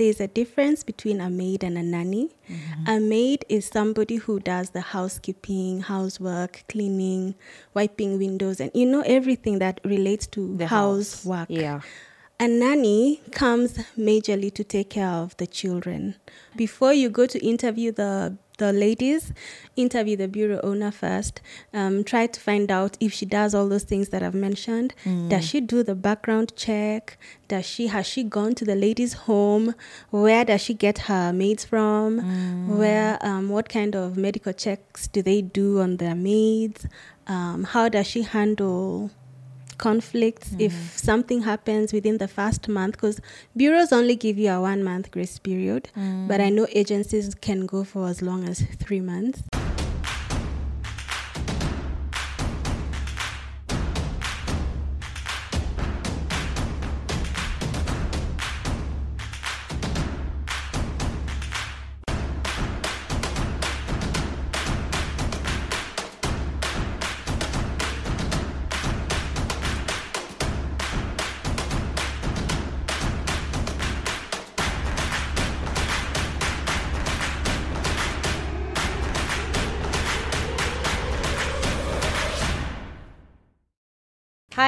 there's a difference between a maid and a nanny. Mm-hmm. A maid is somebody who does the housekeeping, housework, cleaning, wiping windows, and you know everything that relates to The house. housework. Yeah. A nanny comes majorly to take care of the children. Before you go to interview the the ladies, interview the bureau owner first. Um, try to find out if she does all those things that I've mentioned. Does she do the background check? Does she has she gone to the ladies' home? Where does she get her maids from? Where um, what kind of medical checks do they do on their maids? Um, how does she handle conflicts hmm. if something happens within the first month because bureaus only give you a one month grace period but i hmm. know agencies can go for as long as three months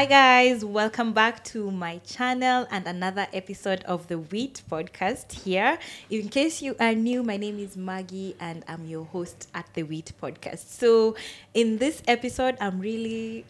Hi guys, welcome back to my channel and another episode of the Wheat podcast here. In case you are new, my name is Maggie and I'm your host at the Wheat podcast. So, in this episode, I'm really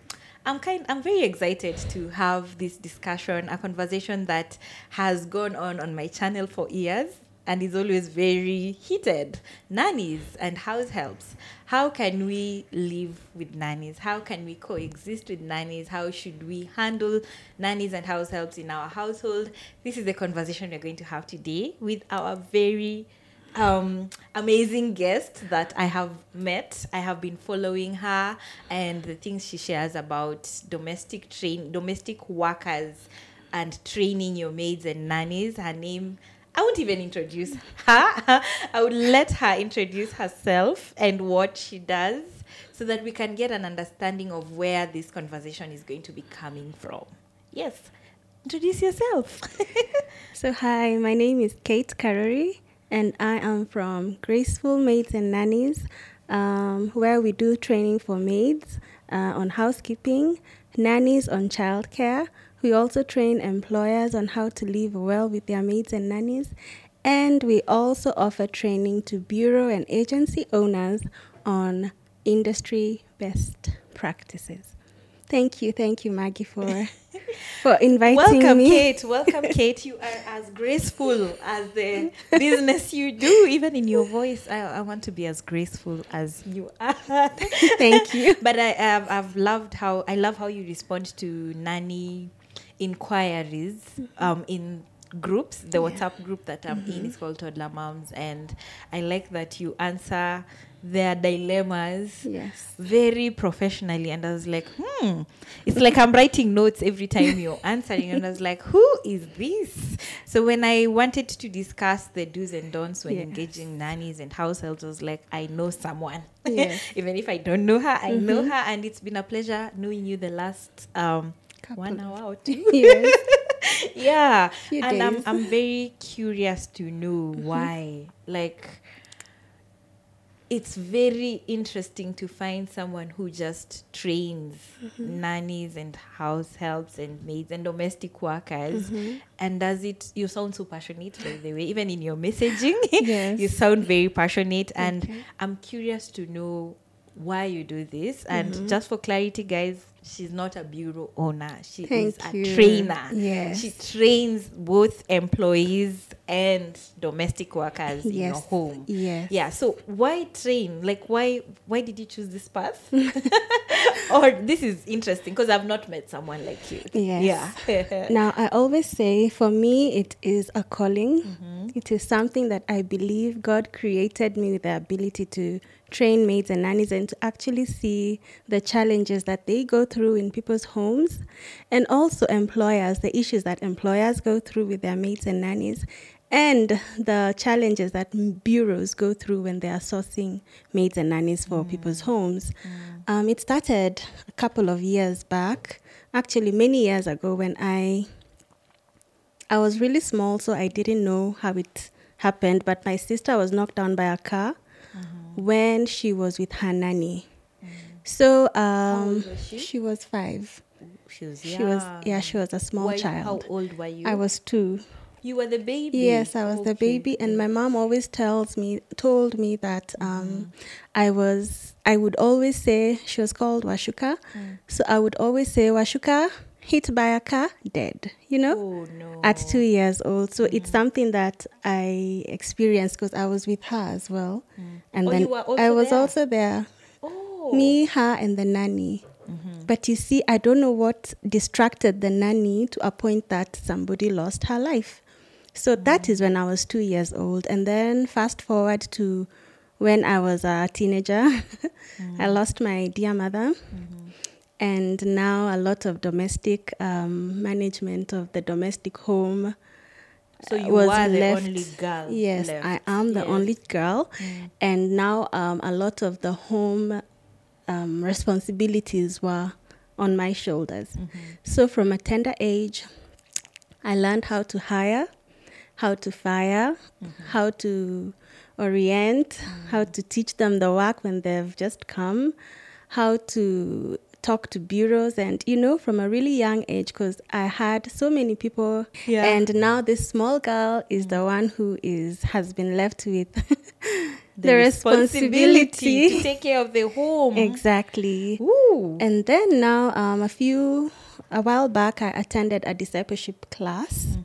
I'm kind I'm very excited to have this discussion, a conversation that has gone on on my channel for years and is always very heated. Nannies and house helps. How can we live with nannies? How can we coexist with nannies? How should we handle nannies and house helps in our household? This is the conversation we're going to have today with our very um, amazing guest that I have met. I have been following her and the things she shares about domestic train domestic workers and training your maids and nannies. Her name I won't even introduce her. I would let her introduce herself and what she does so that we can get an understanding of where this conversation is going to be coming from. Yes. Introduce yourself. so hi my name is kate karori and i am from graceful maids and nannies um, where we do training for maids uh, on housekeeping nannies on childcare we also train employers on how to live well with their maids and nannies. And we also offer training to bureau and agency owners on industry best practices. Thank you, thank you, Maggie, for for inviting Welcome, me. Kate. Welcome, Kate. You are as graceful as the business you do. Even in your voice, I, I want to be as graceful as you are. Thank you. But I, I've, I've loved how I love how you respond to nanny inquiries um, in groups. The WhatsApp group that I'm in is called Toddler Moms, and I like that you answer their dilemmas Yes. very professionally and i was like hmm it's like i'm writing notes every time you're answering and i was like who is this so when i wanted to discuss the do's and don'ts when Yes. engaging nannies and house helps i was like i know someone Yes. even if i don't know her i know her and it's been a pleasure knowing you the last um Couple one hour or two Yes. yeah Few and I'm. I'm very curious to know mm-hmm. why like it's very interesting to find someone who just trains mm-hmm. nannies and house helps and maids and domestic workers mm-hmm. and does it you sound so passionate by the way even in your messaging Yes. you sound very passionate and Okay. i'm curious to know why you do this and just for clarity guys she's not a bureau owner she is Thank a you. trainer Yes. she trains both employees and domestic workers in your home Yes. yeah so why train like why why did you choose this path or this is interesting because i've not met someone like you Yes. yeah Now, I always say for me, it is a calling. Mm-hmm. It is something that I believe God created me with the ability to train maids and nannies and to actually see the challenges that they go through in people's homes and also employers, the issues that employers go through with their maids and nannies. And the challenges that bureaus go through when they are sourcing maids and nannies for people's homes. Um, it started a couple of years back, actually, many years ago, when I I was really small, so I didn't know how it happened. But my sister was knocked down by a car. When she was with her nanny. So um, was she? was five. She was She was yeah, she was a small Were you- child. How old were you? I was two. You were the baby. Yes, I was the baby, and my mom always tells me, told me that um, I was, I would always say she was called Washuka, Mm. so I would always say Washuka hit by a car, dead. You know, Oh no. at two years old. So it's something that I experienced because I was with her as well, mm. and Oh, then you were also I was there? also there. Oh. Me, her, and the nanny. Mm-hmm. But you see, I don't know what distracted the nanny to a point that somebody lost her life. So that is when I was two years old. And then fast forward to when I was a teenager, I mm. lost my dear mother. Mm-hmm. And now a lot of domestic um, management of the domestic home So you was were the left. only girl. Yes, left. I am the Yes. only girl, and now um, a lot of the home um, responsibilities were on my shoulders. Mm-hmm. So from a tender age, I learned how to hire, how to fire, Mm-hmm. how to orient, how to teach them the work when they've just come, how to talk to bureaus and you know from a really young age because i had so many people Yeah. and now this small girl is the one who is has been left with the, responsibility to take care of the home. exactly Ooh. and then now, um, a few, a while back, I attended a discipleship class.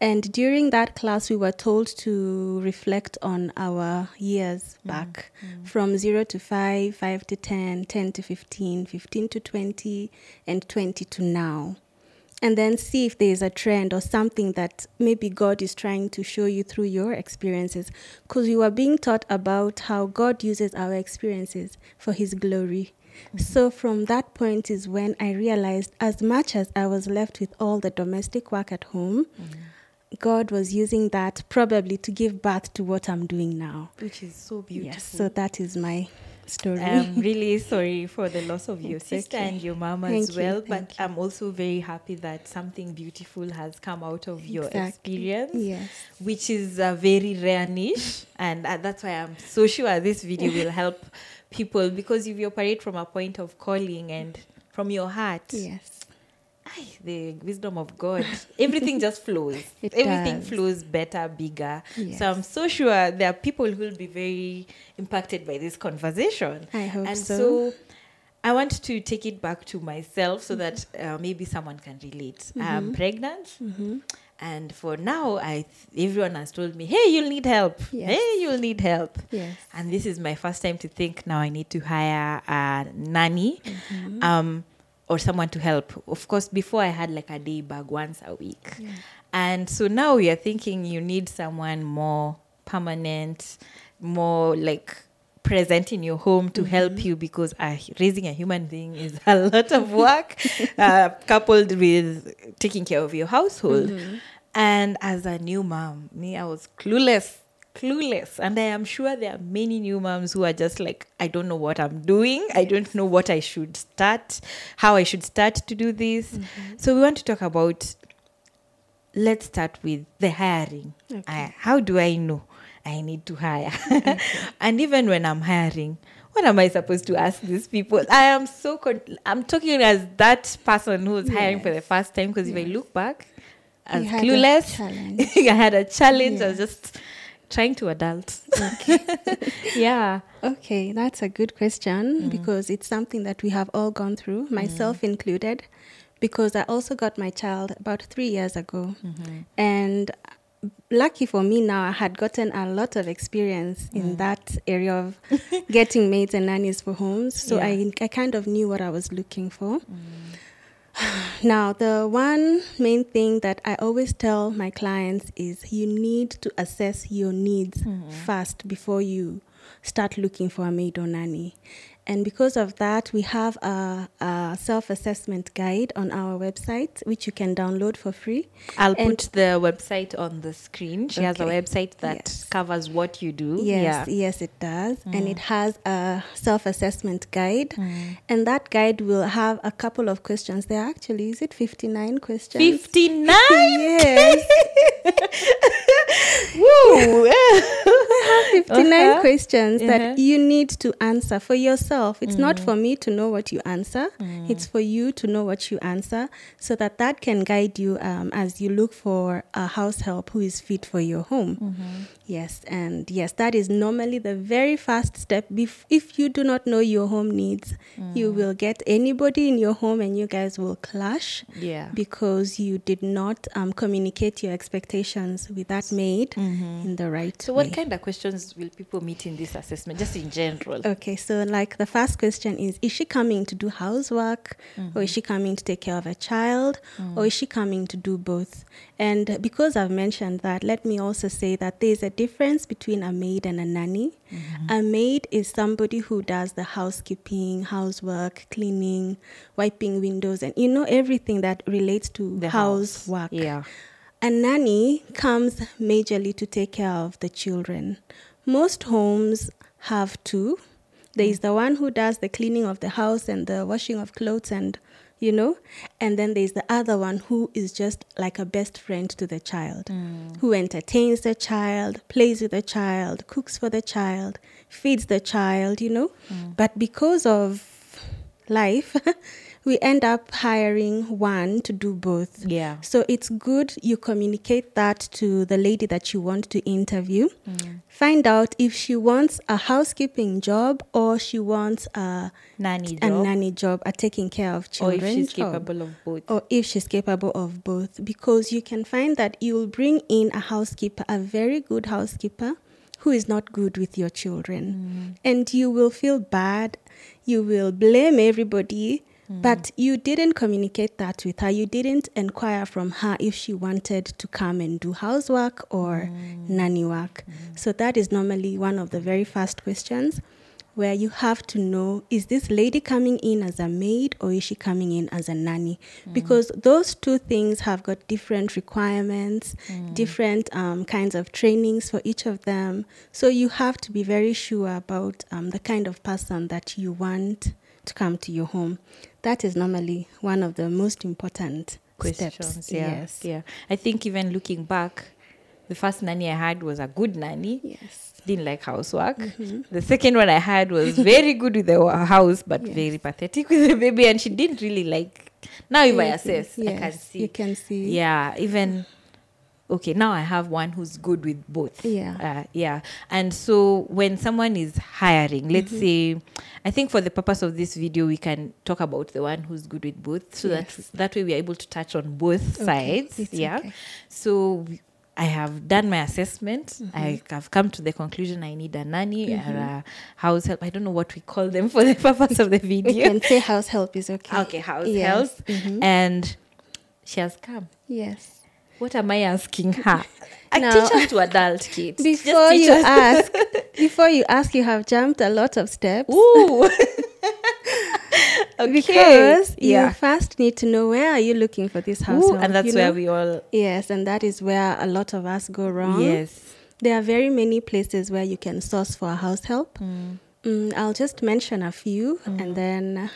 And during that class, we were told to reflect on our years mm. back mm. from 0 to 5, 5 to 10, 10 to 15, 15 to 20, and 20 to now. And then see if there is a trend or something that maybe God is trying to show you through your experiences. Because you are being taught about how God uses our experiences for His glory. Mm-hmm. So from that point is when I realized as much as I was left with all the domestic work at home, mm-hmm. God was using that probably to give birth to what I'm doing now. Which is so beautiful. Yes, so that is my story. I'm really sorry for the loss of your sister okay. and your mom as Thank you, well, thank but I'm also very happy that something beautiful has come out of your Exactly. experience. yes. which is a very rare niche and uh, that's why i'm so sure this video will help people because if you operate from a point of calling and from your heart Yes. The wisdom of god everything just flows It everything does. flows better bigger Yes. so i'm so sure there are people who will be very impacted by this conversation I hope and so. so I want to take it back to myself so that uh, maybe someone can relate. Mm-hmm. I'm pregnant, and for now, I everyone has told me, "Hey, you'll need help. Yes. Hey, you'll need help." Yes. And this is my first time to think now I need to hire a nanny, Mm-hmm. um, or someone to help. Of course, before I had like a day bag once a week, and so now we are thinking you need someone more permanent, more like present in your home to help you because uh, raising a human being is a lot of work uh, coupled with taking care of your household. And as a new mom me i was clueless clueless. And i am sure there are many new moms who are just like i don't know what i'm doing. I don't know what i should start how i should start to do this. So we want to talk about let's start with the hiring. Okay. I- how do i know i need to hire? And even when i'm hiring what am i supposed to ask these people? I am so con- i'm talking as that person who's hiring for the first time because if i look back as clueless i had a challenge. I was just trying to adult yeah Okay, that's a good question mm-hmm. because it's something that we have all gone through, mm-hmm. myself included, because I also got my child about three years ago. Mm-hmm. And lucky for me now, I had gotten a lot of experience in mm. that area of getting maids and nannies for homes. So Yeah. I, I kind of knew what I was looking for. Mm. Now, the one main thing that I always tell my clients is you need to assess your needs mm-hmm. first before you start looking for a maid or nanny. And because of that, we have a, a self assessment guide on our website, which you can download for free. I'll And- put the website on the screen. She has a website that Yes. covers what you do. Yes, Yeah. yes, it does. And it has a self assessment guide. And that guide will have a couple of questions. There actually, is it 59 questions? 59? Yes. Woo! 59 Uh-huh. questions Uh-huh. that you need to answer for yourself. It's not mm. for me to know what you answer, mm. it's for you to know what you answer so that that can guide you um, as you look for a house help who is fit for your home. Mm-hmm. Yes, and yes, that is normally the very first step. Bef- if you do not know your home needs, you mm. will get anybody in your home and you guys will clash yeah. because you did not um, communicate your expectations with that maid mm-hmm. in the right way. So, way. what kind of questions will people meet in this assessment, just in general? Okay, so like the first question is Is she coming to do housework or is mm-hmm. she coming to take care of a child or mm. is she coming to do both? And because I've mentioned that, let me also say that there's a difference between a maid and a nanny. Mm-hmm. A maid is somebody who does the housekeeping, housework, cleaning, wiping windows, and you know everything that relates to The house. housework. Yeah. A nanny comes majorly to take care of the children. Most homes have two. There mm. is the one who does the cleaning of the house and the washing of clothes and you know, and then there's the other one who is just like a best friend to the child, mm. who entertains the child, plays with the child, cooks for the child, feeds the child, you know. Mm. But because of life, we end up hiring one to do both. Yeah. So it's good you communicate that to the lady that you want to interview. Mm. Find out if she wants a housekeeping job or she wants a, Nanny job. a nanny job, a taking care of children. or if she's job. capable of both. Or if she's capable of both. Because you can find that you'll bring in a housekeeper, a very good housekeeper, who is not good with your children. Mm. And you will feel bad. You will blame everybody. Mm. But you didn't communicate that with her. You didn't inquire from her if she wanted to come and do housework or mm. nanny work. Mm. So that is normally one of the very first questions where you have to know is this lady coming in as a maid or is she coming in as a nanny? Because those two things have got different requirements, different um, kinds of trainings for each of them. So you have to be very sure about um, the kind of person that you want to come to your home. That is normally one of the most important questions. steps. Yeah. Yes. Yeah. I think even looking back, the first nanny I had was a good nanny. Yes. Didn't like housework. Mm-hmm. The second one I had was very good with the house, but Yes. very pathetic with the baby, and she didn't really like. Now, if I assess, I can see. You can see. Yeah, even okay. Now I have one who's good with both. Yeah. uh, yeah. And so when someone is hiring, let's Mm-hmm. say, I think for the purpose of this video, we can talk about the one who's good with both, so Yes. that that way we are able to touch on both Okay, sides. it's yeah. okay. So. I have done my assessment. Mm-hmm. I have come to the conclusion I need a nanny or a house help. I don't know what we call them for the purpose of the We video. can say house help is okay. Okay, house Yes. help. Mhm. And she has come. Yes. What am I asking her? I now, teacher to adult kids. Before you ask, before you ask, you have jumped a lot of steps. Ooh. okay. Because you first need to know where are you looking for this house Ooh, and that's where know? we all. Yes, and that is where a lot of us go wrong. Yes. There are very many places where you can source for a house help. Mm, mm I'll just mention a few mm. and then,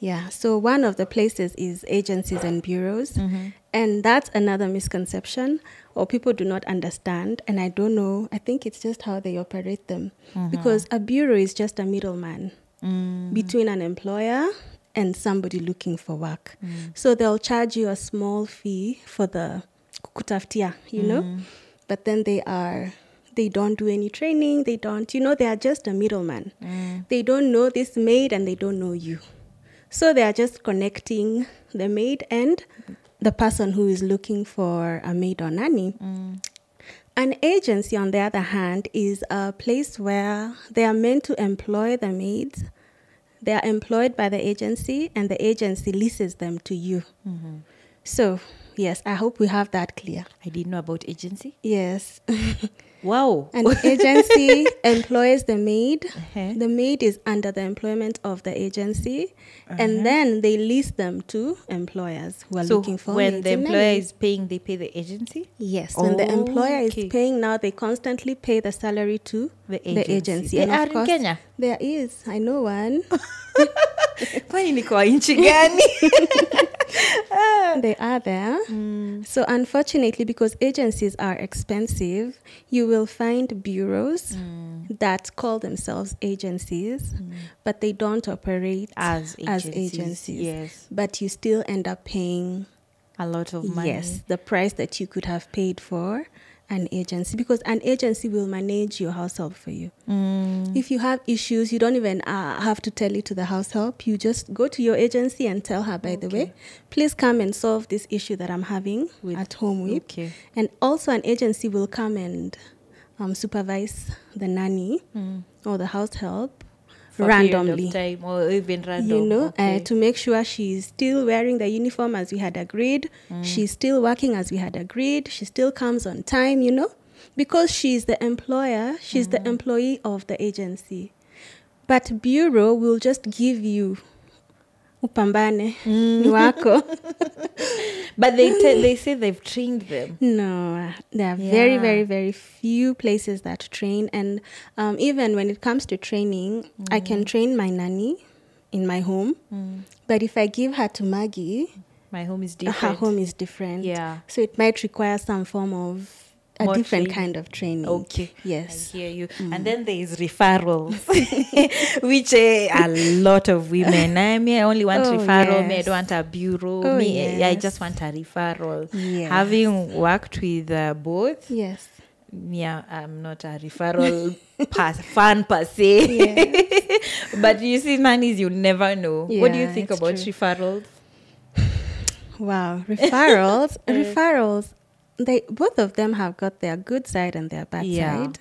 yeah. So, one of the places is agencies and bureaus. Mm-hmm. And that's another misconception, or people do not understand. And I don't know, I think it's just how they operate them. Mm-hmm. Because a bureau is just a middleman mm. between an employer and somebody looking for work. Mm. So, they'll charge you a small fee for the kutaftia, you know? Mm. But then they are they don't do any training they don't you know they are just a middleman they don't know this maid and they don't know you so they are just connecting the maid and the person who is looking for a maid or nanny. Mm. An agency on the other hand is a place where they are meant to employ the maids. They are employed by the agency and the agency leases them to you. Mm-hmm. So yes i hope we have that clear. I didn't know about agency. yes Wow. An agency employs the maid. Uh-huh. The maid is under the employment of the agency, Uh-huh. and then they lease them to employers who are so looking for when the employer is paying, they pay the agency. Yes, when the employer Okay. is paying now, they constantly pay the salary to The the agency. agency. They And are in Kenya? There is. I know one. Kwani ni kwa nchi gani? they are there. Mm. So, unfortunately, because agencies are expensive, you will find bureaus Mm. that call themselves agencies, but they don't operate As as agencies, agencies. yes. But you still end up paying, A lot of money. yes, the price that you could have paid for an agency because an agency will manage your house help for you. Mm. If you have issues, you don't even uh, have to tell it to the house help. You just go to your agency and tell her, by the way, please come and solve this issue that I'm having With- at home with. Okay. And also, an agency will come and um, supervise the nanny Mm. or the house help randomly. time or even random. You know, okay. uh, to make sure she's still wearing the uniform as we had agreed. Mm. She's still working as we had agreed. She still comes on time, you know, because she's the employer, she's Mm. the employee of the agency. But bureau will just give you upambane Mm. ni wako. but they they say they've trained them. No, there are very, Yeah. very, very few places that train. And um, even when it comes to training, I can train my nanny in my home. Mm. But if I give her to Maggie, My home is different. her home is different. Yeah. So it might require some form of a More different training. kind of training. Okay. Yes. I hear you. And then there is referrals, which eh, a lot of women. I mean, I only want Oh, referral. Me, I don't want a bureau. Oh, me, eh, I just want a referral. Yes. Having worked with uh, both, Yes. yeah, I'm not a referral fan per se. but you see, nannies, you never know. what do you think about true. referrals? Wow. Referrals. referrals. They both of them have got their good side and their bad Yeah. side.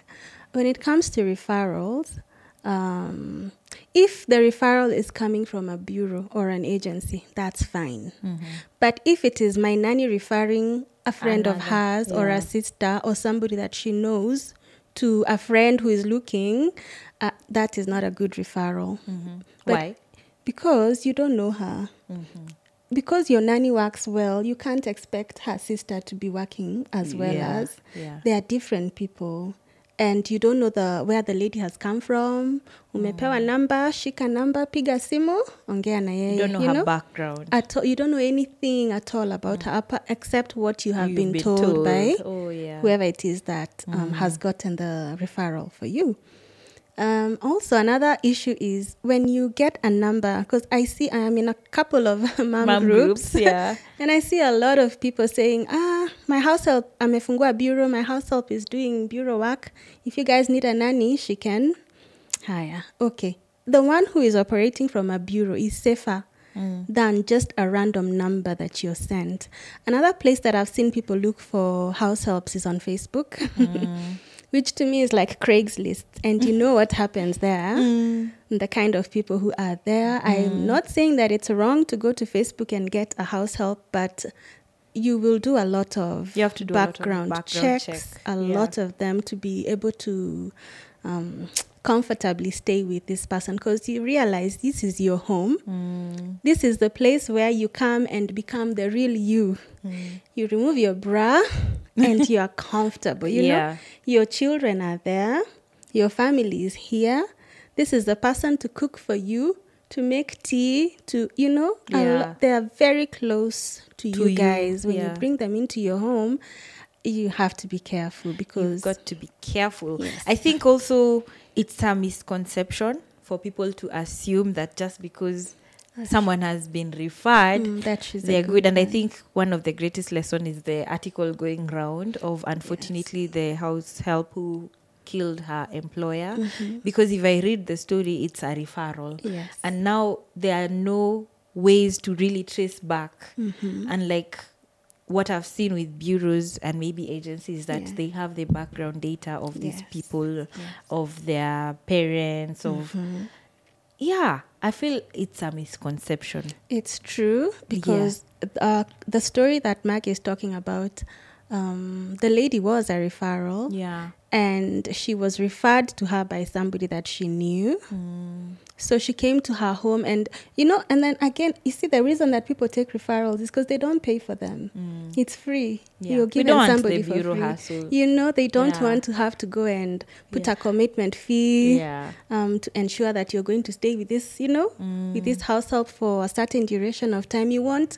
When it comes to referrals, um, if the referral is coming from a bureau or an agency, that's fine. Mm-hmm. But if it is my nanny referring a friend of Another, hers or yeah. a sister or somebody that she knows to a friend who is looking, uh, that is not a good referral. But- Why? Because you don't know her. Because your nanny works well, you can't expect her sister to be working as well Yeah, as. yeah. They are different people. And you don't know the where the lady has come from. Umepewa number, shika number, piga simu, ongea na yeye. You don't know you her know? background. At all, you don't know anything at all about her except what you have You've been, told, by Oh, yeah. whoever it is that um, has gotten the referral for you. Um, also, another issue is when you get a number, because I see I am in a couple of mom, Mom groups, groups, yeah. and I see a lot of people saying, ah, my house help, amefungua bureau, my house help is doing bureau work. If you guys need a nanny, she can hire. Okay. The one who is operating from a bureau is safer than just a random number that you're sent. Another place that I've seen people look for house helps is on Facebook, which to me is like Craigslist. And you know what happens there? The kind of people who are there. I'm not saying that it's wrong to go to Facebook and get a house help, but you will do a lot of You have to do a lot of background, background checks, check. a Yeah. lot of them to be able to um, comfortably stay with this person because you realize this is your home. Mm. This is the place where you come and become the real you. Mm. You remove your bra and you are comfortable. You Yeah. know, your children are there, your family is here. This is the person to cook for you, to make tea, to, you know, Yeah. they are very close to, To you you, guys. When yeah. you bring them into your home, you have to be careful because. You've got to be careful. Yes. I think also it's a misconception for people to assume that just because someone has been referred, Mm, that she's they're good good. And I think one of the greatest lesson is the article going round of unfortunately the house help who killed her employer. Mm-hmm. Because if I read the story, it's a referral. Yes. And now there are no ways to really trace back. Mm-hmm. And like what I've seen with bureaus and maybe agencies that Yeah. they have the background data of these Yes. people, of their parents, of Mm-hmm. Yeah. I feel it's a misconception. It's true because uh, the story that Mag is talking about, um, the lady was a referral, Yeah. and she was referred to her by somebody that she knew. Mm. So she came to her home, and you know, and then again, you see, the reason that people take referrals is because they don't pay for them. It's free. Mm. Yeah. You're giving somebody for free. hassle. You know, they don't Yeah. want to have to go and put Yeah. a commitment fee Yeah. um, to ensure that you're going to stay with this, you know, with this house help for a certain duration of time. You want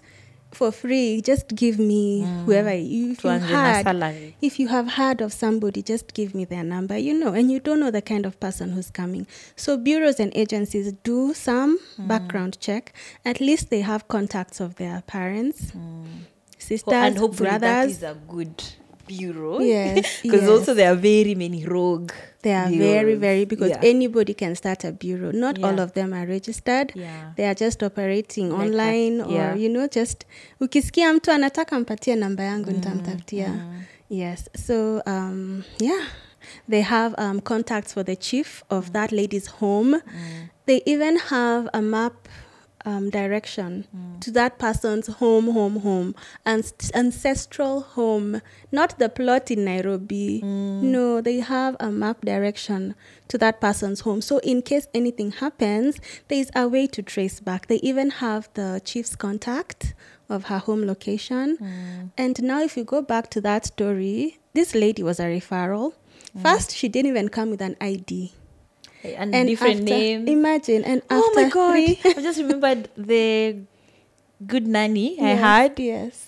for free, just give me mm. whoever you, if you had, salary. if you have heard of somebody, just give me their number, you know, and you don't know the kind of person who's coming. So bureaus and agencies do some mm. background check. At least they have contacts of their parents, mm. sisters, and hopefully that brothers. is a good bureau. Yes, Because yes. also there are very many rogue. They are very, bureaus. very because Yeah. anybody can start a bureau. Not all of them are registered. Yeah. They are just operating Like online or yeah. you know just ukisikia mtu anataka mpatie namba yangu nitamtafutia. Yes. So um yeah. They have um, contacts for the chief of that lady's home. They even have a map um, direction mm. to that person's home, home, home, and ancestral home, not the plot in Nairobi. Mm. No, they have a map direction to that person's home. So, in case anything happens, there is a way to trace back. They even have the chief's contact of her home location. Mm. And now, if you go back to that story, this lady was a referral. First, she didn't even come with an ID. And, And different after- names. Imagine, and after oh my god! three- I just remembered the good nanny I had. Yes.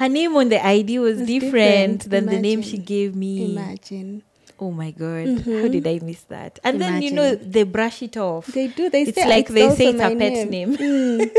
Her name on the ID was It's different, different. than the name she gave me. Imagine. Oh my god! How Mhm. did I miss that? And then you know they brush it off. They do. They It's say like they say it's her pet name. Mm.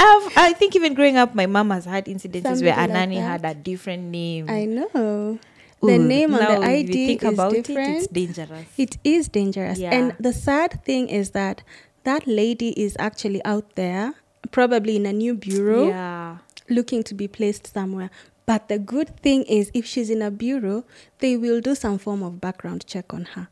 I, I think even growing up, my mom has had incidences Somebody where a like had a different name. I know. The name on the ID think is about it, different. it's dangerous. It is dangerous. Yeah. And the sad thing is that that lady is actually out there, probably in a new bureau, yeah. looking to be placed somewhere. But the good thing is, if she's in a bureau, they will do some form of background check on her.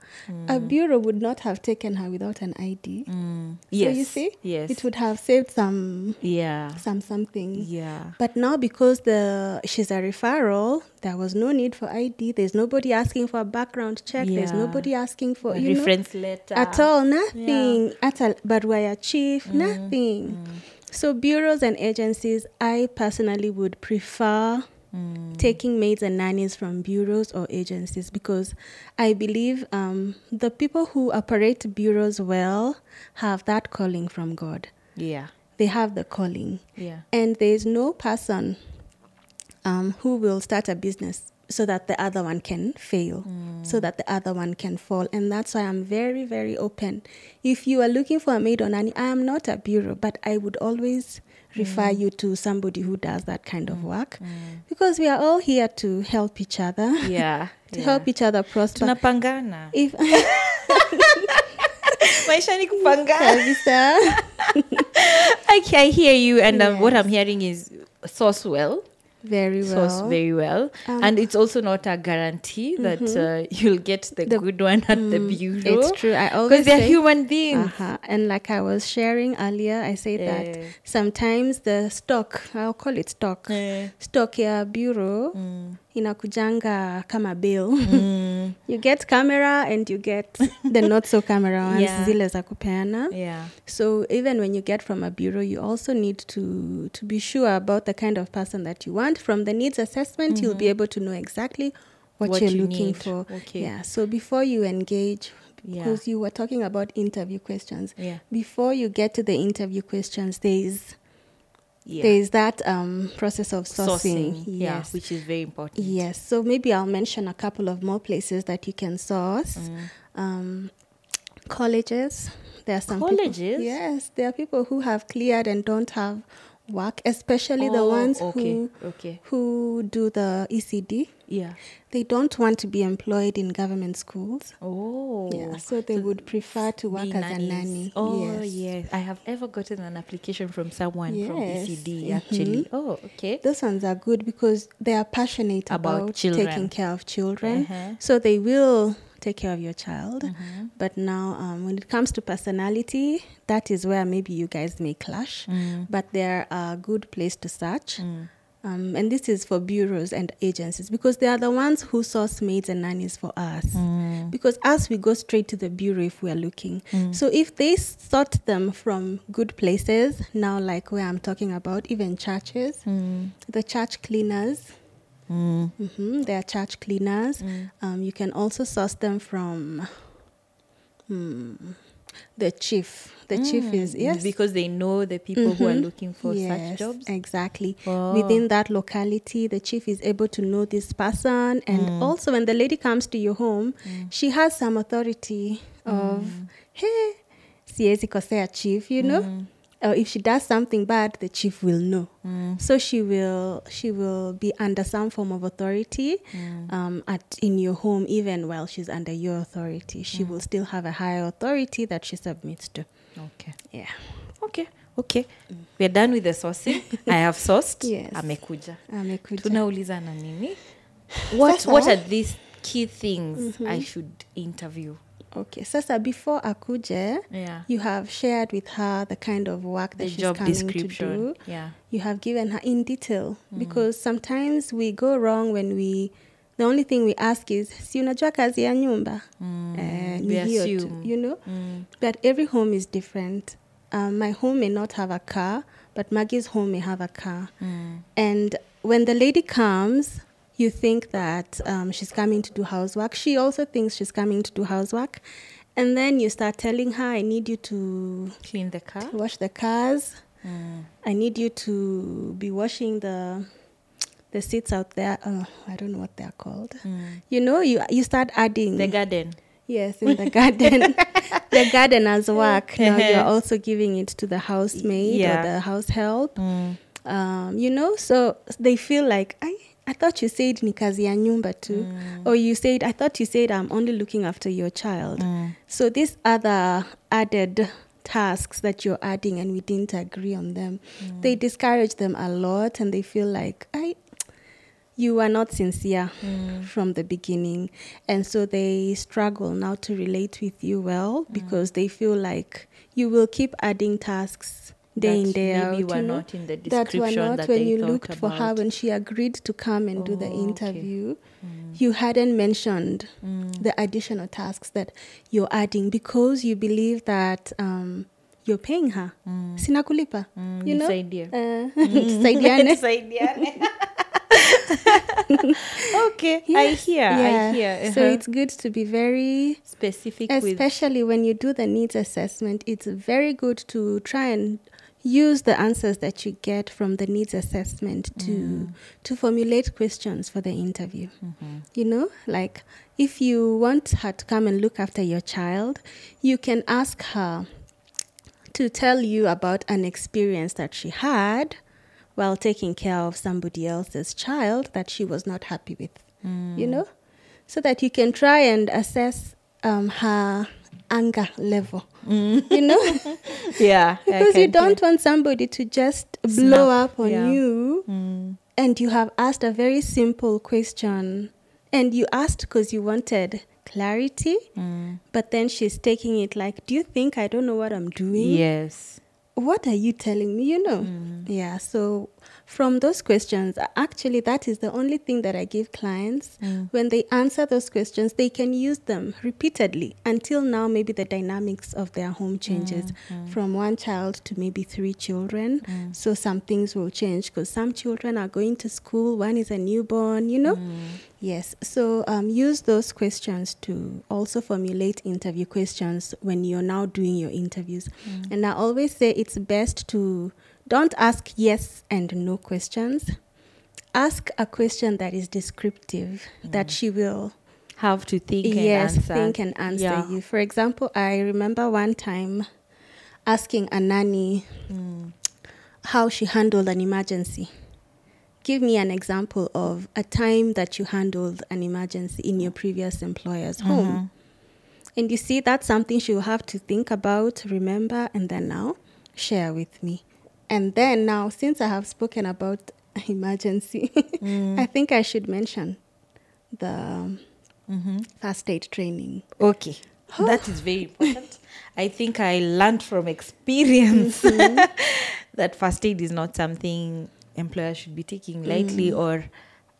A bureau would not have taken her without an ID. Mm. So you see, Yes. it would have saved some yeah. some something. Yeah. But now because the she's a referral, there was no need for ID. There's nobody asking for a background check. There's nobody asking for A you know, reference letter. at all. Nothing at all. But we're a chief. Mm. Nothing. So bureaus and agencies, I personally would prefer Mm. taking maids and nannies from bureaus or agencies because I believe um, the people who operate bureaus well have that calling from God. Yeah. They have the calling. Yeah. And there is no person um, who will start a business so that the other one can fail, so that the other one can fall. And that's why I'm very, very open. If you are looking for a maid or nanny, I am not a bureau, but I would always refer mm. you to somebody who does that kind of mm. work. Mm. Because we are all here to help each other, Yeah. to yeah. help each other prosper. tunapangana. If maisha ni kupangana. Okay, I hear you and um, what I'm hearing is source well very well. source very well Um, and it's also not a guarantee that uh, you'll get the, The- good one at the bureau it's true. I always because they're say- human beings Uh-huh. And like I was sharing earlier, I say Yeah. that sometimes the stock, I'll call it stock, Eh. stock ya bureau Mm. Inakujanga kama bill. Mm. you get camera and you get the not so camera ones, Yeah. zile za kupeana. yeah So even when you get from a bureau, you also need to to be sure about the kind of person that you want. From the needs assessment, you'll be able to know exactly what, What you're you looking need. for. Okay. Yeah. So before you engage, Yeah. because you were talking about interview questions, yeah before you get to the interview questions, there is yeah there is that um, process of sourcing. sourcing yeah Yes. which is very important Yes. So maybe I'll mention a couple of more places that you can source. Mm. Um, colleges. There are some Colleges? People, yes, there are people who have cleared and don't have work, especially the Oh, ones okay who okay who do the ECD. Yeah They don't want to be employed in government schools. oh Yeah, so they would prefer to work as a nanny. Oh yes. yes. I have ever gotten an application from someone from Yes. ECD actually. Oh, okay. Those ones are good because they are passionate About about, taking care of children. Uh-huh. So they will take care of your child. Mm-hmm. But now, um, when it comes to personality, that is where maybe you guys may clash. Mm. But they're a good place to search. Um, and this is for bureaus and agencies because they are the ones who source maids and nannies for us. Mm. Because us, we go straight to the bureau if we are looking. So if they sort them from good places, now like where I'm talking about, even churches, Mm. the church cleaners, Mm. hmm they are church cleaners. Um, you can also source them from hmm, the chief. The chief is Mm. yes because they know the people who are Mhm. looking for Yes, such jobs. Exactly. Oh. Within that locality, the chief is able to know this person. And Mm. also, when the lady comes to your home, she has some authority of, Mm. hey, siezi kosea chief, you know? Or if she does something bad, the chief will know. Mm. So she will she will be under some form of authority Mm. um, at in your home, even while she's under your authority. She Mm. will still have a higher authority that she submits to. Okay. Yeah. Okay. Okay. We're done with the sourcing. I have sourced. Yes. Amekuja. Amekuja. Tunauliza na nini? What what are these key things Mhm. I should interview? Okay, Sasa, before Akuje, Yeah. you have shared with her the kind of work that The she's job coming description. to do. Yeah. You have given her in detail because sometimes we go wrong when we the only thing we ask is si unajua kazi ya nyumba ni we hiyo tu, you know Mm. but every home is different um, my home may not have a car but Maggie's home may have a car Mm. and when the lady comes, you think that um, she's coming to do housework. She also thinks she's coming to do housework. And then you start telling her, I need you to Clean the car. wash the cars. Mm. I need you to be washing the the seats out there. Oh, I don't know what they're called. Mm. You know, you you start adding The garden. Yes, in the garden. the gardener's work. Now you're also giving it to the housemaid Yeah. or the house help Mm. um, you know so they feel like I, I thought you said ni kazi ya nyumba too or you said i thought you said i'm only looking after your child. Mm. so these other added tasks that you're adding and we didn't agree on them they discourage them a lot and they feel like i you are not sincere Mm. from the beginning. And so they struggle now to relate with you well because they feel like you will keep adding tasks day in That day maybe out were you know? not in the that were not that when you looked for her about. when she agreed to come and do the Oh, okay. interview Mm. you hadn't mentioned Mm. the additional tasks that you're adding because you believe that um, you're paying her Mm. sina kulipa Mm, you know nisaidie. uh, tusaidiane. Tusaidiane. okay, I Yes, hear. I hear. so Uh-huh. it's good to be very specific with especially when you do the needs assessment it's very good to try and use the answers that you get from the needs assessment to Mm. to formulate questions for the interview Mhm. you know like if you want her to come and look after your child you can ask her to tell you about an experience that she had while taking care of somebody else's child that she was not happy with you Mm. know, so that you can try and assess um, her anger level, you know, yeah, because you don't want somebody to just blow up on yeah. you Mm. and you have asked a very simple question and you asked because you wanted clarity, Mm. but then she's taking it like, Do you think I don't know what I'm doing? Yes. What are you telling me? You know? Mm. Yeah, so from those questions, actually, that is the only thing that I give clients. Mm. When they answer those questions, they can use them repeatedly until now. Maybe the dynamics of their home changes Mm. from one child to maybe three children. Mm. So some things will change because some children are going to school, one is a newborn, you know? Mm. Yes, so um, use those questions to also formulate interview questions when you're now doing your interviews. Mm. And I always say it's best to don't ask yes and no questions. Ask a question that is descriptive, that she will Have to think and yes answer. think and answer Yeah. you. For example, I remember one time asking a nanny Mm. how she handled an emergency. Give me an example of a time that you handled an emergency in your previous employer's home. Mhm. And you see, that's something she will have to think about, remember, and then now share with me. And then now, since I have spoken about emergency, Mm. I think I should mention the Mhm. first aid training. Okay. That is very important. I think I learned from experience Mm-hmm. that first aid is not something employer should be taking lightly or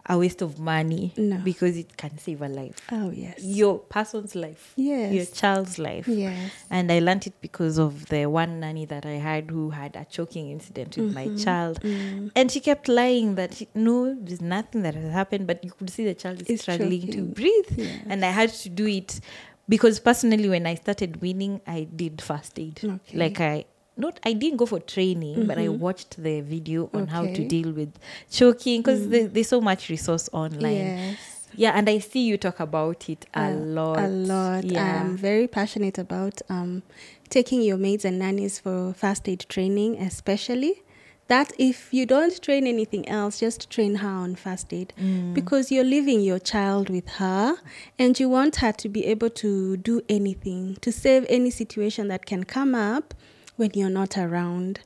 a waste of money No. because it can save a life. Oh yes. Your person's life, Yes. your child's life. Yes. And I learned it because of the one nanny that I had who had a choking incident with my child. Mm. And she kept lying that she, no, there's nothing that has happened, but you could see the child is It's struggling to breathe. And I had to do it because personally, when I started winning, I did first aid. Okay. Like I not I didn't go for training, but I Mhm. watched the video on how to deal with choking because there, there's so much resource online. Yes. Yeah, and I see you talk about it a Uh, lot. A lot. Yeah. I'm very passionate about um, taking your maids and nannies for first aid training, especially. That if you don't train anything else, just train her on first aid Mm. because you're leaving your child with her and you want her to be able to do anything, to save any situation that can come up when you're not around.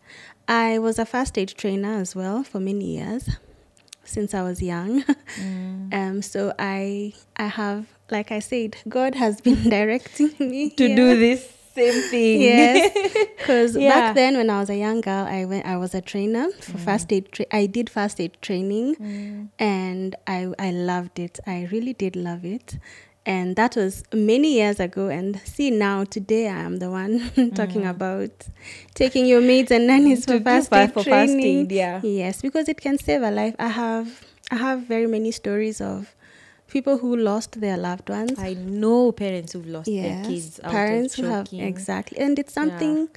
I was a first aid trainer as well for many years since I was young. Mm. Um, so I I have, like I said, God has been directing me to do this same thing. Yes, because Yeah. back then when I was a young girl, I went. I was a trainer for Mm. first aid. Tra- I did first aid training, and I I loved it. I really did love it. And that was many years ago. And see now, today I am the one talking about taking your maids and nannies Mm. To for first fir- aid for first aid, yeah. Yes, because it can save a life. I have I have very many stories of people who lost their loved ones. I know parents who've lost their kids parents who have exactly, and it's something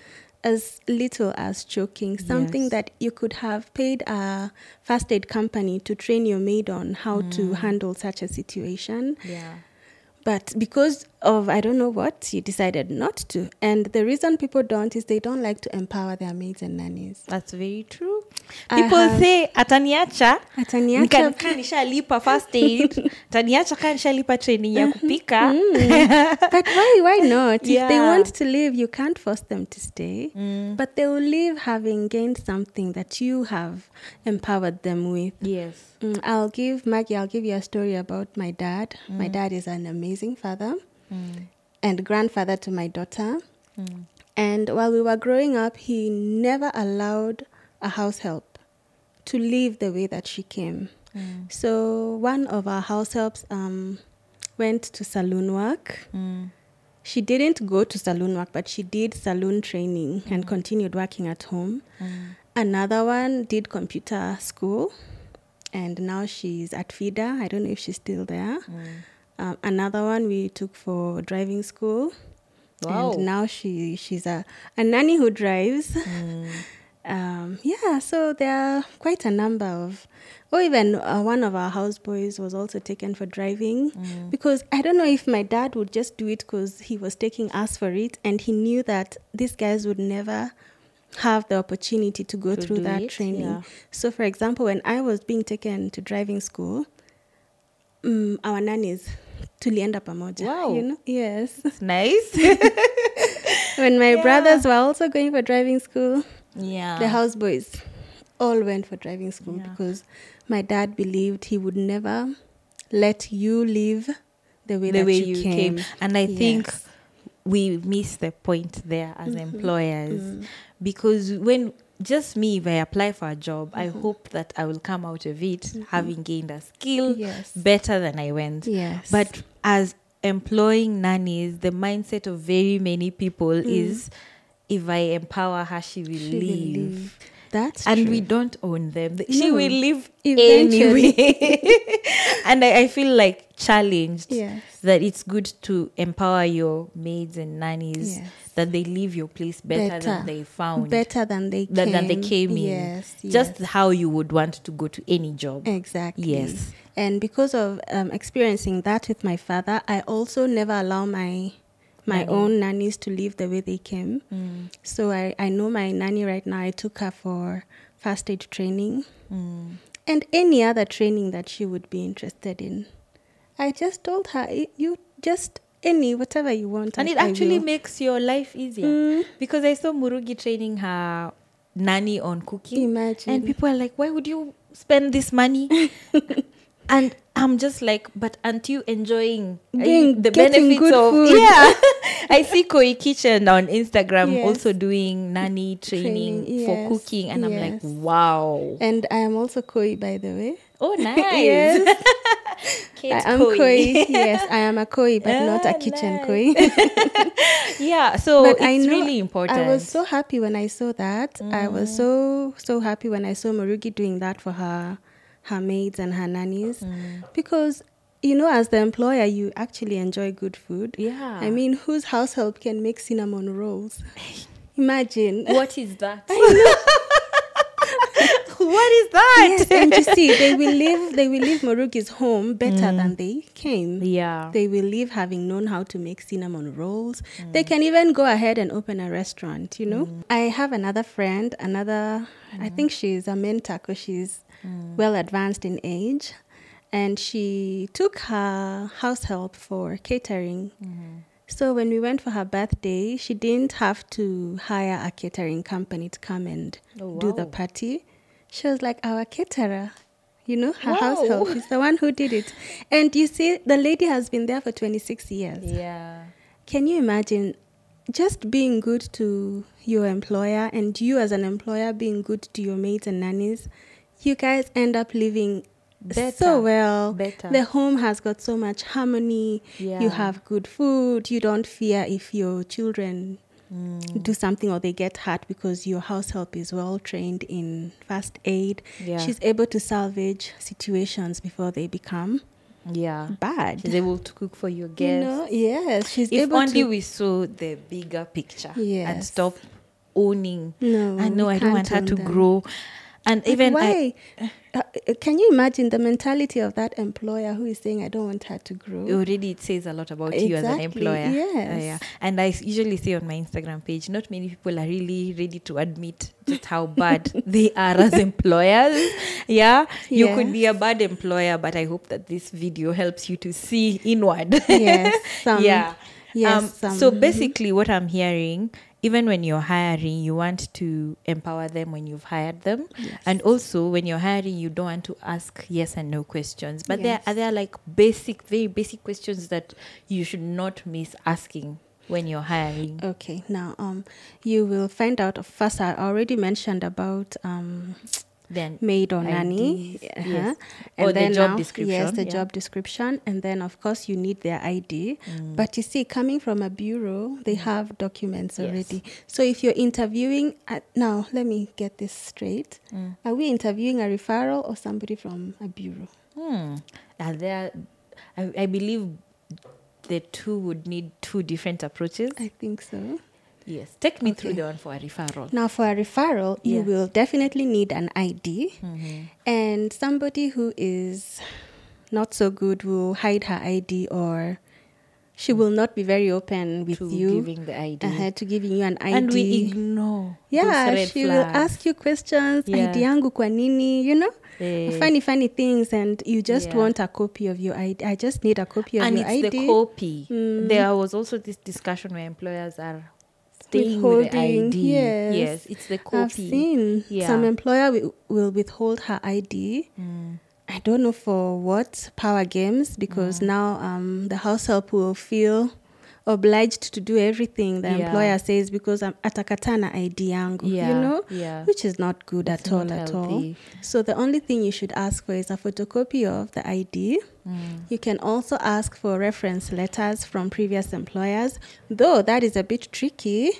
as little as choking, something Yes. that you could have paid a first aid company to train your maid on how to Mm. handle such a situation. Yeah. But because of I don't know what, you decided not to. And the reason people don't is they don't like to empower their maids and nannies. That's very true. People have- say ataniacha Ataniacha- nika- kaa nishalipa first aid taniacha kaa nishalipa training ya kupika but why why not? If they want to leave, you can't force them to stay. Mm. But they will leave having gained something that you have empowered them with. yes Mm, I'll give Maggie, I'll give you a story about my dad. My dad is an amazing father Mm. and grandfather to my daughter. Mm. And while we were growing up, he never allowed a house help to leave the way that she came. Mm. So one of our house helps um, went to saloon work. Mm. She didn't go to saloon work, but she did saloon training and continued working at home. Mm. Another one did computer school, and now she's at FIDA. I don't know if she's still there. Um, another one we took for driving school, Wow. and now she she's a, a nanny who drives. Mm. Um, yeah, so there are quite a number of, or even uh, one of our houseboys was also taken for driving Mm. because I don't know if my dad would just do it because he was taking us for it and he knew that these guys would never have the opportunity to go To through that it, training. yeah. So, for example, when I was being taken to driving school, um, our nannies tulienda pamoja. Wow. You know? Yes. Nice when my Yeah. brothers were also going for driving school, yeah the houseboys all went for driving school Yeah. because my dad believed he would never let you live the way the that way you, you came. came. And I think we miss the point there as Mm-hmm. employers Mm. because when just me if i apply for a job i Mm-hmm. hope that i will come out of it having gained a skill Yes. better than i went Yes. but as employing nannies the mindset of very many people is if i empower her she will Mm. She will leave leave. That's and true. we don't own them. She No. will leave Eventually. anyway. and I, I feel like challenged Yes. that it's good to empower your maids and nannies Yes. that they leave your place better, Better. than they found, better than they than, came. than they came in. Yes. Just how you would want to go to any job. Exactly. Yes. And because of um, experiencing that with my father, I also never allow my my Nanny. own nannies to leave the way they came. Mm, So I, I know my nanny right now. I took her for first aid training mm. and any other training that she would be interested in. I just told her, you just any whatever you want. And I- it actually makes your life easier. Mm. Because I saw Murugi training her nanny on cooking. Imagine. And people are like, why would you spend this money? and I'm just like, but aren't you enjoying Being- you- the getting benefits of food. yeah? I see Koi Kitchen on Instagram Yes. also doing nanny training, Training, for cooking, and I'm like, wow, And I am also koi, by the way. oh nice, Yes. I am Koi. koi. yes, I am a koi, but not Ah, a kitchen nice. koi. yeah, so but it's really important. I was so happy when I saw that. I was Mm. so so happy when I saw Murugi doing that for her her maids and her nannies Mm. because you know as the employer you actually enjoy good food. yeah. I mean, whose house help can make cinnamon rolls? Imagine. what is that? what is that? yes, and you see, they will leave. They will leave Murugi's home better than mm. they came. yeah. They will leave having known how to make cinnamon rolls. Mm. They can even go ahead and open a restaurant, you know. Mm. I have another friend, another, I think she's a mentor because she's Mm. well advanced in age. And she took her house help for catering. Mm-hmm. So when we went for her birthday, she didn't have to hire a catering company to come and Oh, do the party. She was like our caterer. You know, her house help is the one who did it. And you see, the lady has been there for 26 years. Yeah. Can you imagine just being good to your employer and you as an employer being good to your mates and nannies? You guys end up living Better. so well. Better. The home has got so much harmony. Yeah. You have good food. You don't fear if your children Mm. do something or they get hurt because your house help is well trained in first aid. Yeah. She's able to salvage situations before they become Yeah. bad. She's able to cook for your you guests. know, yes, she's if able only to. we saw the bigger picture and stop owning. No, I know I don't want her to them. grow. And But even why? Uh, uh, can you imagine the mentality of that employer who is saying, "I don't want her to grow"? already it says a lot about you as an Exactly, employer. Uh, yes. yeah. And I usually see on my Instagram page, not many people are really ready to admit just how bad they are as employers. Yeah. You could be a bad employer, but I hope that this video helps you to see inward. yes, some, yeah. yes, um, some, so basically, what I'm hearing, even when you're hiring, you want to empower them when you've hired them, Yes. and also when you're hiring, you don't want to ask yes and no questions. But there are there like basic, very basic questions that you should not miss asking when you're hiring. Okay, now um, you will find out. First, I already mentioned about um, Then maid or nanny, IDs, uh-huh. yes. and Or the then job now- description, Yes, the yeah. job description, and then of course you need their ID. Mm. But you see, coming from a bureau, they have documents Yes. already. So if you're interviewing, at, now let me get this straight: Mm. Are we interviewing a referral or somebody from a bureau? Hmm. Are there? I, I believe the two would need two different approaches. I think so. Yes. Take me through the one for a referral. Now, for a referral, you will definitely need an ID, Mhm. and somebody who is not so good will hide her ID or she will not be very open with to you giving the ID. uh, to giving you an ID. And we ignore. yeah, she will ask you questions. Yeah. ID yangu kwa nini? You know, Eh, funny, funny things, and you just Yeah. want a copy of your ID. I just need a copy of and your it's the copy. Mm. There was also this discussion where employers are staying with the Withholding, ID. yes. it's the copy. I've seen Yeah. some employer will, will withhold her ID. Mm. I don't know for what power games because Mm. now um, the house help will feel obliged to do everything the Yeah. employer says because I'm atakatana ID yangu, Yeah, you know, yeah. which is not good It's at all at all. So the only thing you should ask for is a photocopy of the ID. Mm. You can also ask for reference letters from previous employers, though that is a bit tricky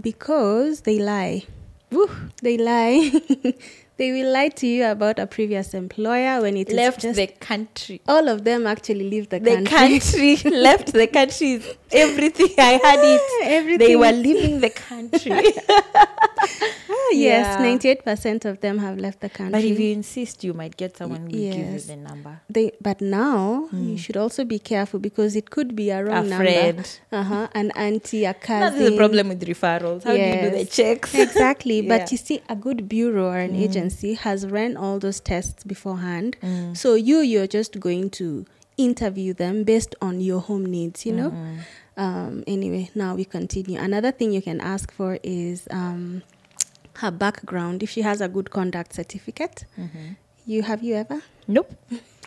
because they lie. Woo, they lie. they will lie to you about a previous employer when it Left just the country. all of them actually leave the, The country. country left the country. is Everything I had it. Everything. They were leaving the country. Ah, yes, ninety-eight percent of them have left the country. but if you insist, you might get someone who will give you the number. they, but now you should also be careful because it could be a wrong A number. Uh-huh, an auntie, a cousin. That's the problem with referrals. How do you do the checks? exactly. Yeah. But you see, a good bureau or an Mm. agency has ran all those tests beforehand. Mm. So you, you're just going to interview them based on your home needs, you know? Mhm. Um, anyway, now we continue. Another thing you can ask for is um, her background. If she has a good conduct certificate, Mhm. you have you ever? Nope.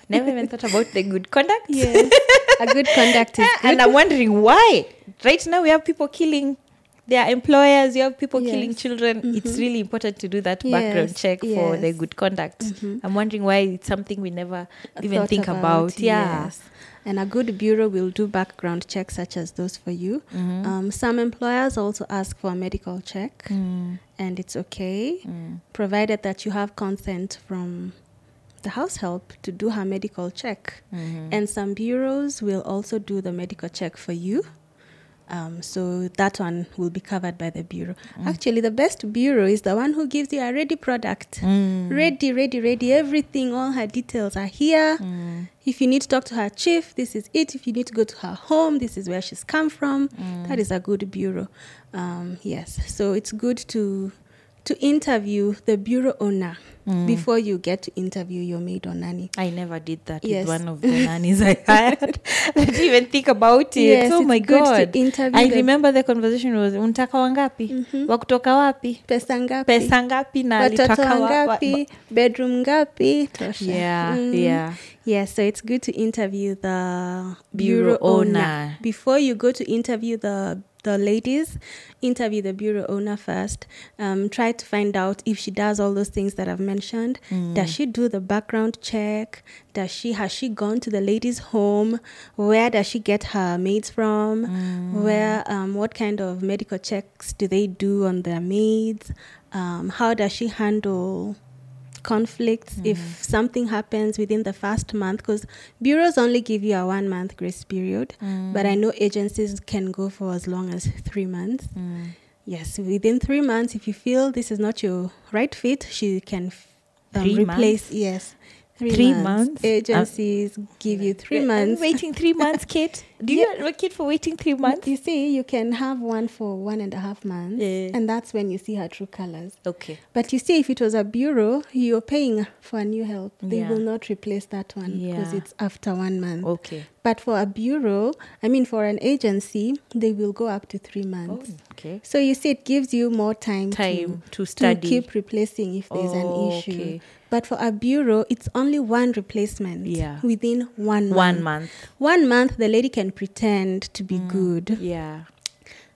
Never even thought about the good conduct. yes. A good conduct is good. and I'm wondering why. Right now, we have people killing their employers, you have people killing Yes. children. It's really important to do that background Yes, check for the yes. good conduct. I'm wondering why it's something we never even think about. Yeah. yes. And a good bureau will do background checks such as those for you. Mm-hmm. Um, some employers also ask for a medical check, Mm. and it's okay, provided that you have consent from the house help to do her medical check. Mm-hmm. And some bureaus will also do the medical check for you. Um, so that one will be covered by the bureau. Mm. Actually, the best bureau is the one who gives you a ready product. Mm. Ready, ready, ready. Everything, all her details are here. Mm. If you need to talk to her chief, this is it. If you need to go to her home, this is where she's come from. Mm. That is a good bureau. Um, yes. So it's good to to interview the bureau owner Mm. before you get to interview your maid or nanny. I never did that Yes. with one of the nannies I hired. I didn't even think about it. Yes, oh my god. interview I remember the conversation was untaka wangapi? Wa kutoka wapi? Pesa ngapi? Pesa ngapi na alitaka wa- Bedroom ngapi? Tosha. Yeah, Mm. yeah. Yeah, so it's good to interview the Bureau bureau, owner. owner. before you go to interview the the ladies. Interview the bureau owner first. Um, try to find out if she does all those things that I've mentioned. Does she do the background check? Does she has she gone to the ladies' home? Where does she get her maids from? Where um, what kind of medical checks do they do on their maids? Um, how does she handle conflicts if mm. something happens within the first month because bureaus only give you a one month grace period mm. but i know agencies can go for as long as three months. Mm. Yes within three months if you feel this is not your right fit she can um, replace months? yes three, Three months. months? agencies uh, give you three months waiting three months, Kate. Do you have a kid for waiting three months? you see you can have one for one and a half months Yeah. and that's when you see her true colors Okay. But you see, if it was a bureau, you're paying for a new help. They Yeah. will not replace that one because Yeah. it's after one month. Okay. But for a bureau, I mean, for an agency, they will go up to three months. Oh, okay. So you see, it gives you more time, Time to to, study. to keep replacing if there's Oh, an issue. okay. But for a bureau, it's only one replacement Yeah. within one month. One month. One month, the lady can pretend to be good. Yeah.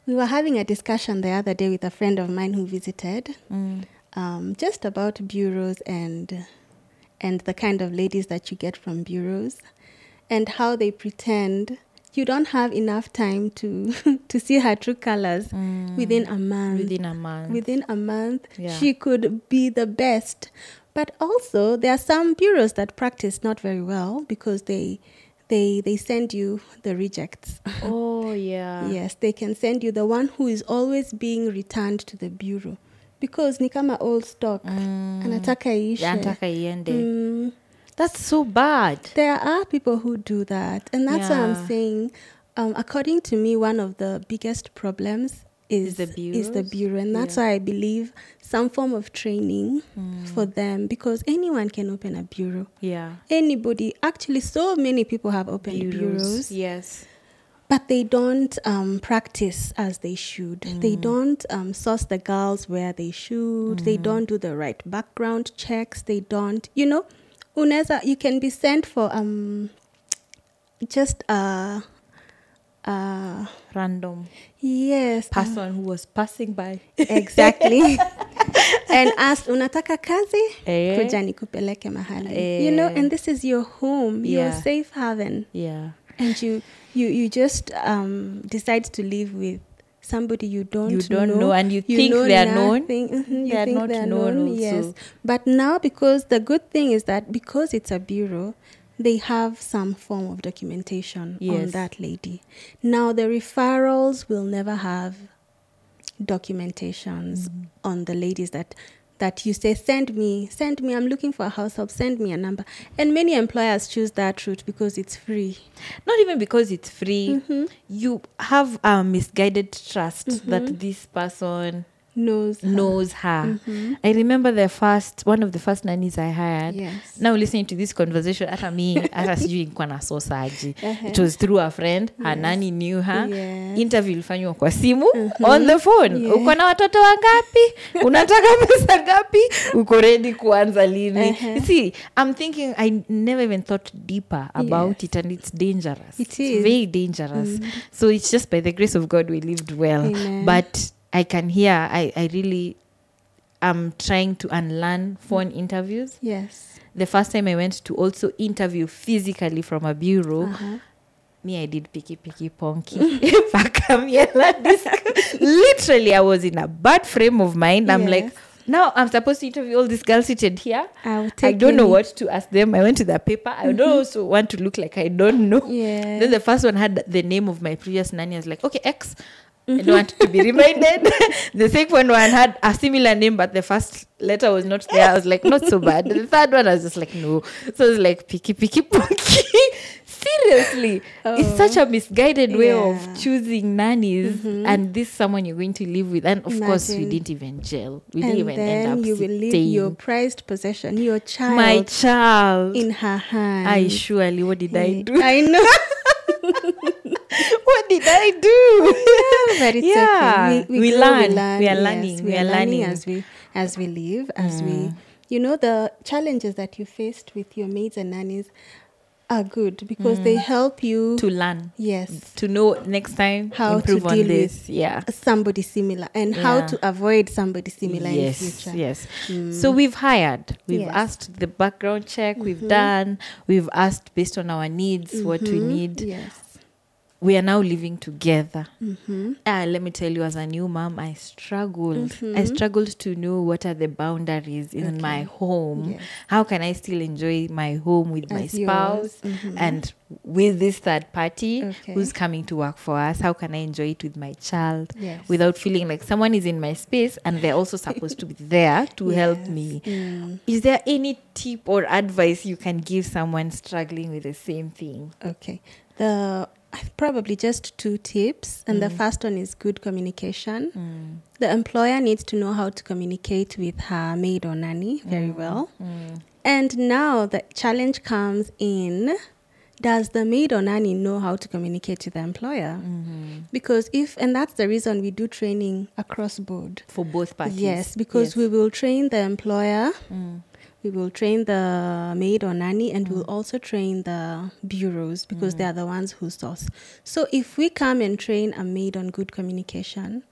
We were having a discussion the other day with a friend of mine who visited Mm. um, just about bureaus and and the kind of ladies that you get from bureaus and how they pretend you don't have enough time to to see her true colors within a month Within a month. within a month Yeah. she could be the best but also there are some bureaus that practice not very well because they they they send you the rejects oh yeah. Yes, they can send you the one who is always being returned to the bureau because ni kama old stock anataka iishe. Anataka iende. Mm, That's so bad. there are people who do that, and that's why Yeah. I'm saying, um, according to me, one of the biggest problems is, Is the is the bureau, and that's Yeah. why I believe some form of training for them because anyone can open a bureau. Yeah. Anybody, actually, so many people have opened bureaus Yes. but they don't um, practice as they should. Mm. They don't um, source the girls where they should. They don't do the right background checks. They don't, you know, uneza you can be sent for um just uh uh Random yes person who was passing by. exactly and asked unataka kazi Eh. kuja nikupeleke mahali you know Eh. and this is your home your safe haven Yeah. and you you you just um decide to live with somebody you don't You don't know and you think know they are known. mhm, you They are think not they are known also. yes but now because the good thing is that because it's a bureau they have some form of documentation on that lady now the referrals will never have documentations Mm-hmm. on the ladies that that you say send me send me i'm looking for a house help send me a number and many employers choose that route because it's free Not even because it's free. Mm-hmm. You have a misguided trust that this person knows her. knows her. I remember the first one of the first nannies I hired. Yes. Now listening to this conversation, hata me, hata sijui nilikuwa na sosaji. Uh-huh. It was through a friend. Her nanny knew her. Yes. Interview ilifanywa kwa simu on the phone. Yes. Uko na watoto wangapi? Unataka pesa ngapi? Uko ready kuanza lini? Uh-huh. You see, I'm thinking I never even thought deeper about it and it's dangerous. It It's very dangerous. So it's just by the grace of God we lived well. Amen. But I can hear I, I really am trying to unlearn phone interviews. Yes. The first time I went to also interview physically from a bureau, Uh-huh. me I did picky picky ponky. Literally, I was in a bad frame of mind. I'm like, now I'm supposed to interview all these girls seated here. I'll I don't know what to ask them. I went to the paper. I don't also want to look like I don't know. Yeah. Then the first one had the name of my previous nanny. I was like, okay, X. I don't want to be reminded. the second one had a similar name, but the first letter was not there. I was like, not so bad. The third one, I was just like, no. So it was like, picky, picky, punky. Seriously. It's oh. such a misguided way of choosing nannies. Mm-hmm. And this someone you're going to live with. And of course, we didn't even gel. We didn't and even end up you will leave your prized possession, your child, My child. in her hand. I surely, what did I do? I know. what did I do? but it's Yeah, okay. we grow, learn. We are learning. We, We are, learning, learning. as we as we live, as we Mm. you know the challenges that you faced with your maids and nannies are good because they help you Mm. to learn, yes to know next time How to improve on deal with Yeah. somebody similar and how to avoid somebody similar yes, in future. yes. Mm. So we've hired, we've Yes. asked the background check, we've Mm-hmm. done, we've asked based on our needs what we Mhm. need. Yes. We are now living together. Mm-hmm. Ah, let me tell you, as a new mom, I struggled. I Mhm. struggled to know what are the boundaries in my home. Yes. How can I still enjoy my home with my As yours. spouse Mhm. and with this third party Okay. who's coming to work for us? How can I enjoy it with my child Yes. without feeling like someone is in my space and they're also supposed to be there to help me? Mm. Is there any tip or advice you can give someone struggling with the same thing? Okay. The probably just two tips, and Mm. the first one is good communication. The employer needs to know how to communicate with her maid or nanny very Mm. well. And now the challenge comes in does the maid or nanny know how to communicate to the employer? Mm-hmm. Because if, and that's the reason we do training across board. For both parties. Yes, because we will train the employer, Mm. We will train the maid or nanny, and Mm. we'll also train the bureaus because they are the ones who source. So if we come and train a maid on good communication,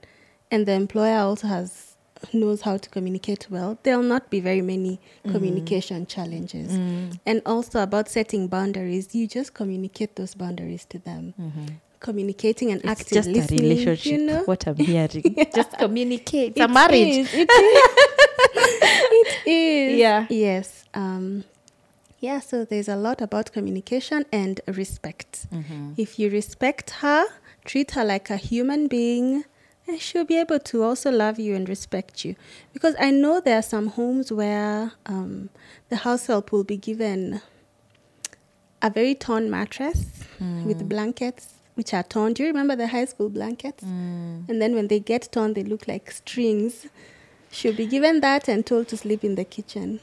and the employer also has knows how to communicate well, there'll not be very many Mm. communication challenges. And also about setting boundaries, you just communicate those boundaries to them. Communicating and Mm-hmm. It's active just listening, a relationship. You know? What I'm hearing. Just communicate. It's a marriage. is, it is. it is. Yeah. Yes. Um, yeah, so there's a lot about communication and respect. Mm-hmm. If you respect her, treat her like a human being, and she'll be able to also love you and respect you. Because I know there are some homes where um, the house help will be given a very torn mattress Mm. with blankets which are torn. Do you remember the high school blankets? Mm. And then when they get torn, they look like strings. She'll be given that and told to sleep in the kitchen.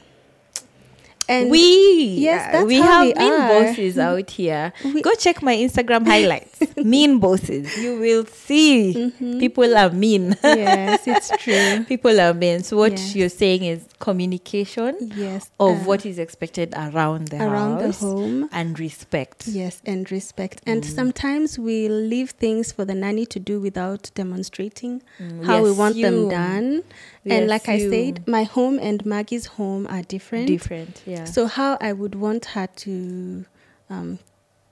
And we Yes, that's we how have we mean are. bosses out here. We- Go check my Instagram highlights. mean bosses. You will see Mm-hmm. people are mean. yes, it's true. people are mean. So what Yes. you're saying is communication Yes. of uh, what is expected around the around the home. and respect. Yes, and respect. And Mm. sometimes we leave things for the nanny to do without demonstrating Mm, how we we want them done. We and like I said, my home and Maggie's home are different. Different. Yeah. So how I would want her to um,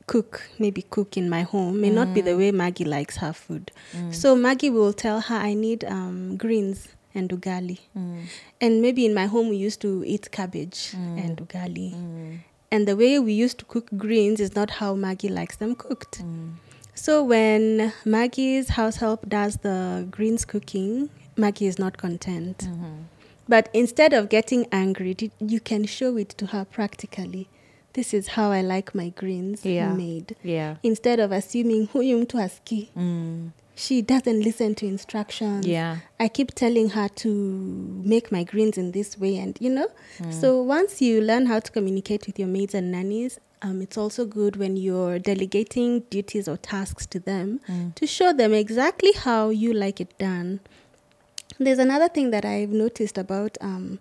cook, maybe cook in my home, may not be Mm. the way Maggie likes her food. So Maggie will tell her I need um, greens and ugali. Mm. And maybe in my home we used to eat cabbage Mm. and ugali. Mm. And the way we used to cook greens is not how Maggie likes them cooked. Mm. So when Maggie's house help does the greens cooking, Maggie is not content. Mhm. But instead of getting angry, you can show it to her practically. This is how I like my greens Yeah. made. Yeah. Instead of assuming huyu mtu hasikii. Mm. she doesn't listen to instructions. Yeah. I keep telling her to make my greens in this way, and you know. Mm. So once you learn how to communicate with your maids and nannies, um, it's also good when you're delegating duties or tasks to them Mm. to show them exactly how you like it done. There's another thing that I've noticed about. Um,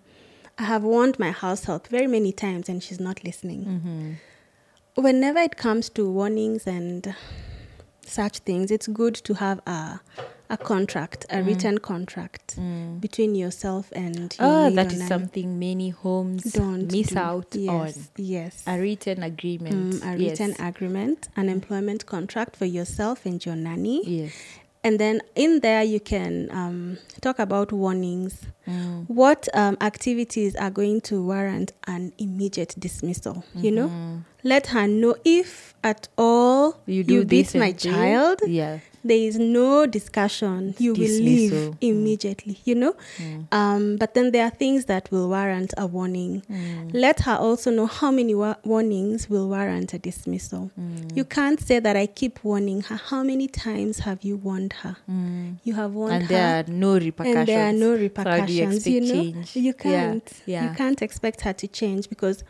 I have warned my house help very many times, and she's not listening. Mm-hmm. Whenever it comes to warnings and such things, it's good to have a a contract, a Mm. written contract Mm. between yourself and your Oh, maid that is something many homes Don't miss do. out yes, on. Yes, A written agreement. Mm, a written yes. agreement, an employment contract for yourself and your nanny, yes. And then in there you can um, talk about warnings. Mm. What um, activities are going to warrant an immediate dismissal? You know, Mhm. Let her know if at all You do beat this my child. Yeah. There is no discussion. You will leave. Mm. immediately. You know, Mm. um, but then there are things that will warrant a warning. Mm. Let her also know how many wa- warnings will warrant a dismissal. Mm. You can't say that I keep warning her. How many times have you warned her? Mm. You have warned And her. And there are no repercussions. and there are no So you repercussions. you know, change? you can't. yeah. You can't expect her to change because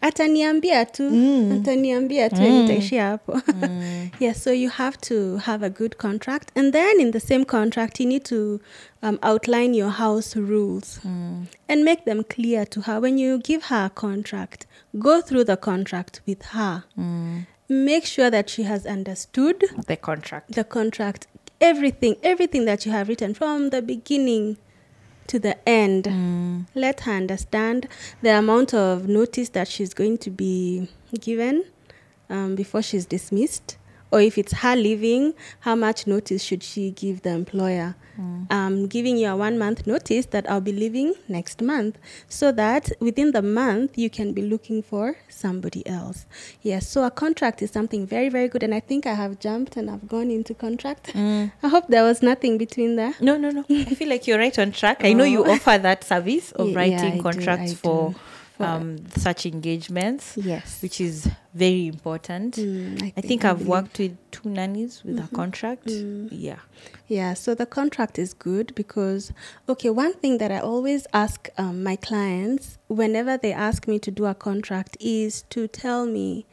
ataniambia tu, Mm. ataniambia tu, Mm. nitaishia hapo. Mm. Yes, so you have to have a good contract, and then in the same contract, you need to um, outline your house rules Mm. and make them clear to her. When you give her a contract, go through the contract with her. Mm. Make sure that she has understood The contract. the contract, everything, everything that you have written from the beginning to the end. Mm. Let her understand the amount of notice that she's going to be given um, before she's dismissed. Or if it's her leaving, how much notice should she give the employer? Mm. I'm giving you a one month notice that I'll be leaving next month so that within the month you can be looking for somebody else. Yes, so a contract is something very, very good. And I think I have jumped and I've gone into contract. Mm. I hope there was nothing between there. No, no, no. I feel like you're right on track. I know you Oh. offer that service of Yeah, writing do, contracts I for, do. Um, such engagements, Yes. which is very important. Mm, I think I've believe- worked with two nannies with a contract. Mm. Yeah. Yeah, so the contract is good because, okay, one thing that I always ask um, my clients whenever they ask me to do a contract is to tell me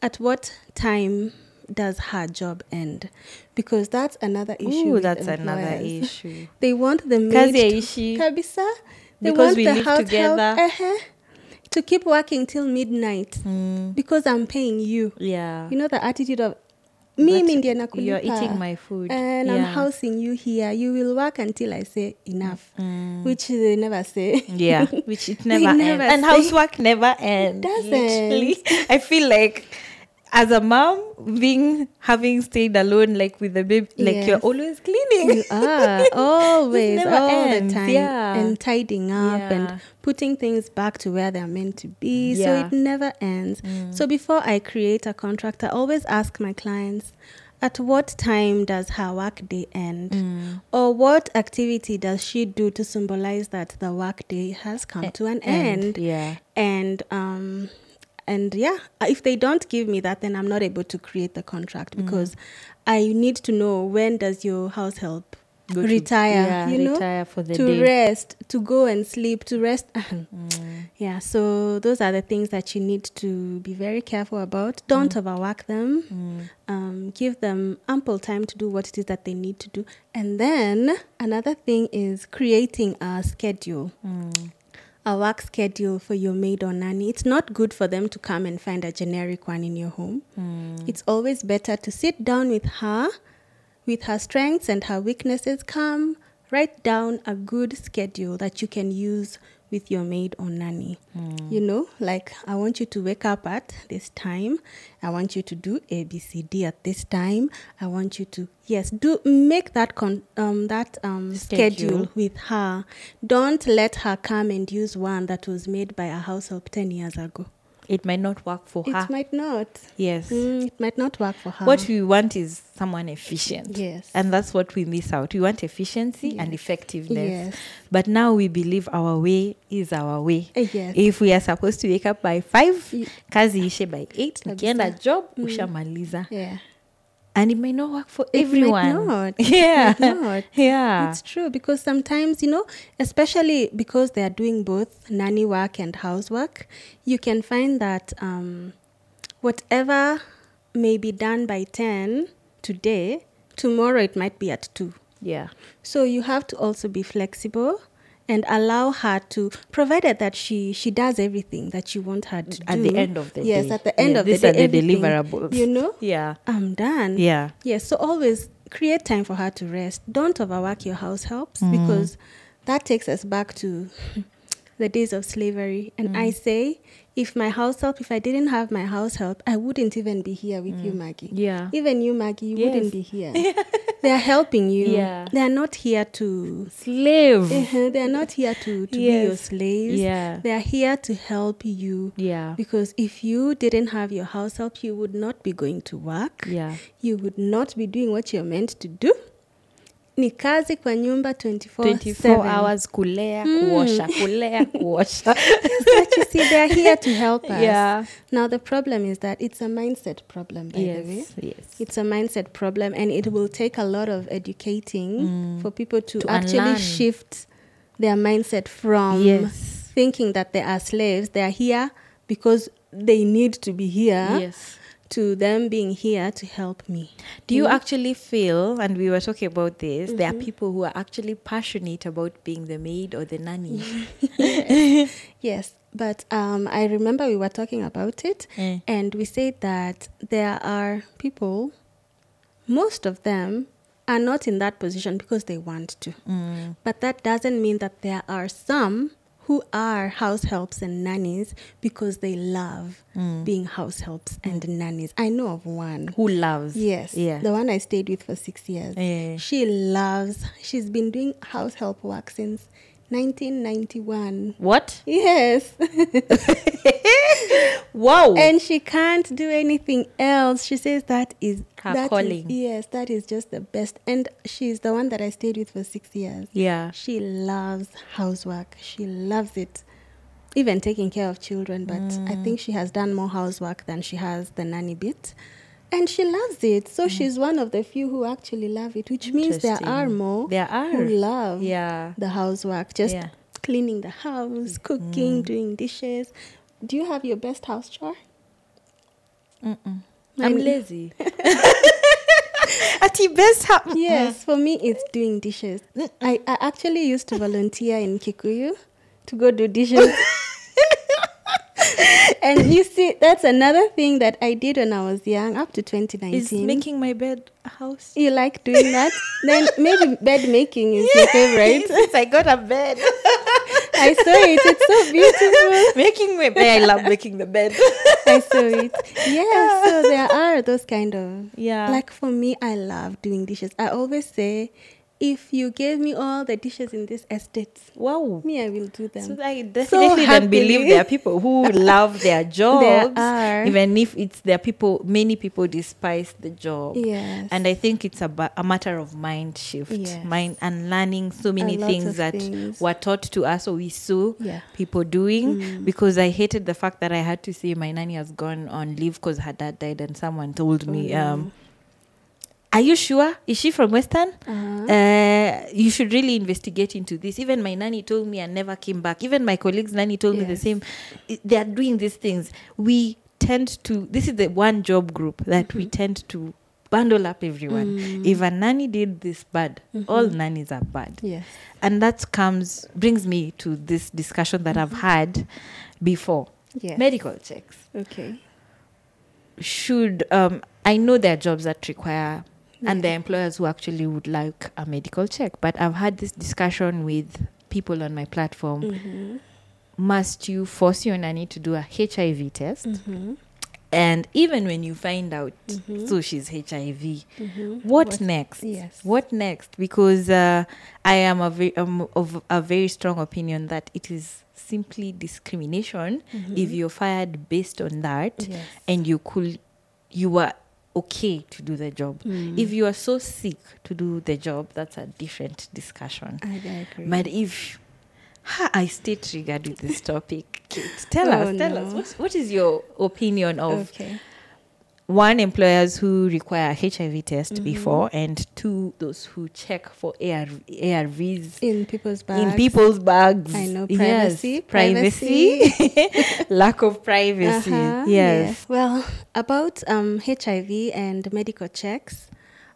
at what time does her job end because that's another issue. Ooh, that's another issue. They want the maid to, kabisa. They Because want we the live together. help, uh-huh, to keep working till midnight Mm. because I'm paying you. Yeah. You know the attitude of mimi ndiye nakulipa You're eating my food. and I'm housing you here. You will work until I say enough, Mm. which they never say. Yeah, which it never, never ends. And housework never ends. doesn't. literally. I feel like as a mom, being having stayed alone, like with the baby, like you're always cleaning. You are always all ends, the time yeah. and tidying up Yeah. and putting things back to where they're meant to be. Yeah. So it never ends. Mm. So before I create a contract, I always ask my clients, at what time does her work day end? Mm. Or what activity does she do to symbolize that the work day has come to an end? Yeah. and um and yeah if they don't give me that then i'm not able to create the Mm. contract because i need to know when does your house help Go to- retire yeah, you know retire for the to day. rest to go and sleep to rest Mm. yeah so those are the things that you need to be very careful about don't overwork them Mm. um, give them ample time to do what it is that they need to do and then another thing is creating a schedule Mm. A work schedule for your maid or nanny. It's not good for them to come and find a generic one in your home. Mm. It's always better to sit down with her, with her strengths and her weaknesses. Come, write down a good schedule that you can use with your maid or nanny. Mm. You know, like I want you to wake up at this time. I want you to do A, B, C, D at this time. I want you to yes, do make that con um that um schedule. Schedule. with her. Don't let her come and use one that was made by a house help ten years ago. It might not work for her. It might not. yes. Mm, it might not work for her. What we want is someone efficient. Yes. And that's what we miss out. We want efficiency and effectiveness. Yes. But now we believe our way is our way. Uh, yes. If we are supposed to wake up by five, Ye- kazi ishe by eight, Kabisa. nikienda job, Mm. ushamaliza. yeah. And it may not work for It might everyone. not. Yeah. It might not. Yeah. It's true because sometimes, you know, especially because they are doing both nanny work and housework, you can find that um, whatever may be done by 10 today, tomorrow it might be at 2. yeah. So you have to also be flexible and allow her to, provided that she she does everything that you want her to At do. the end of the yes, day. Yes, at the end Yeah, of these the are day, the everything, deliverables. You know, Yeah. I'm done. Yeah. Yes, so always create time for her to rest. Don't overwork your house helps Mm. because that takes us back to the days of slavery. And I Mm. say, if my house help, if I didn't have my house help, I wouldn't even be here with you, Maggie. Mm. Yeah. Even you, Maggie, you Yes. wouldn't be here. they are helping you. Yeah. They are not here to. Slave. Uh-huh, They are not here to, to be your slaves. Yeah. They are here to help you. Yeah. Because if you didn't have your house help, you would not be going to work Yeah. you would not be doing what you're meant to do ni kazi kwa nyumba 24, 24 hours kulea, hmm. kuosha, kulea, kuosha. but you see they're here to help us Yeah. now the problem is that it's a mindset problem by the way yes. Yes. it's a mindset problem and it will take a lot of educating mm. for people to, To actually unlearn. shift their mindset from Yes. thinking that they are slaves they are here because they need to be here Yes. To them being here to help me Do you know? actually feel, and we were talking about this, there Mm-hmm. are people who are actually passionate about being the maid or the nanny? Yes, but um, I remember we were talking about it, Eh. and we said that there are people, most of them are not in that position because they want to. Mm. But that doesn't mean that there are some who are house helps and nannies because they love Mm. being house helps and nannies. I know of one. Who loves? Yes, Yeah. the one I stayed with for six years. Yeah. She loves, she's been doing house help work since 1991. What? Yes. Wow. and she can't do anything else. She says that is Her that is- calling. yes, that is just the best. And she's the one that I stayed with for six years. yeah. She loves housework. She loves it. Even taking care of children, but I Mm. think she has done more housework than she has the nanny bit. And she loves it. So she's one of the few who actually love it, which means there Mm. Are more There are. who love Yeah. the housework, just Yeah. cleaning the house, cooking, doing dishes. Do you have your best house chore? Mm-mm. I'm lazy. At the best ha- Yes, for me it's doing dishes. I, I actually used to volunteer in Kikuyu to go do dishes. and you see, that's another thing that I did when I was young, up to 2019. Is making my bed a house. you like doing that? then maybe bed making is your favorite. Since I got a bed. I saw it. It's so beautiful. making my bed. I love making the bed. I saw it. Yeah, so there are those kind of Yeah. Like for me, I love doing dishes. I always say, if you gave me all the dishes in this estate, wow. me, I will do them. So I definitely then believe there are people who love their jobs. are. Even if it's there people, many people despise the job. Yes. And I think it's a, a matter of mind shift, Yes. mind and learning so many things that things. were taught to us or we saw Yeah. people doing. Because I hated the fact that I had to say my nanny has gone on leave because her dad died, and someone told me, um, "Are you sure? Is she from Western? Uh-huh. Uh, you should really investigate into this. Even my nanny told me and never came back. Even my colleagues' nanny told me the same. They are doing these things. We tend to. This is the one job group that we tend to bundle up everyone. If a nanny did this bad, all nannies are bad yes. and that comes brings me to this discussion that I've had before. Yes. Medical checks Okay. should um, I know there are jobs that require and are employers who actually would like a medical check, but I've had this discussion with people on my platform. Mm-hmm. Must you force your nanny to do a HIV test? Mm-hmm. And even when you find out, Mhm. so she's HIV, Mm-hmm. what, next? yes. What next? Because uh, I am a ve- um, of a very strong opinion that it is simply discrimination if you're fired based on that, Mm-hmm. Yes. and you could, you were okay to do the job. Mm. If you are so sick to do the job, that's a different discussion. I agree. But if ha, I stay triggered with this topic, Kate, tell Oh, us, tell us, what, what is your opinion of okay. One employers who require a HIV test Mm-hmm. before, and two those who check for AR, ARVs In people's bags. in people's bags. I know, Yes, privacy, privacy, lack of privacy. Uh-huh, yes. Well, about um, HIV and medical checks,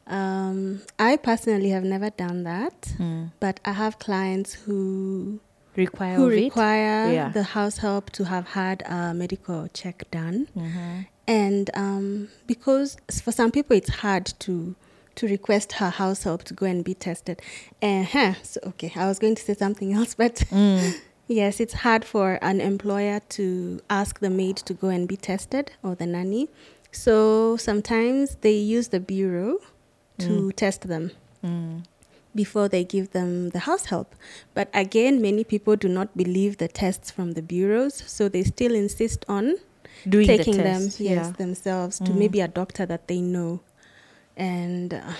um, I personally have never done that, Mm. but I have clients who Require who require Yeah. the house help to have had a medical check done. Mhm. And um, because for some people it's hard to to request her house help to go and be tested. Uh-huh. So okay, I was going to say something else, but Mm. yes, it's hard for an employer to ask the maid to go and be tested or the nanny. So sometimes they use the bureau to test them Mm. Before they give them the house help. But again, many people do not believe the tests from the bureaus, so they still insist on Doing the taking them yes yeah. themselves to Mm. maybe a doctor that they know and uh,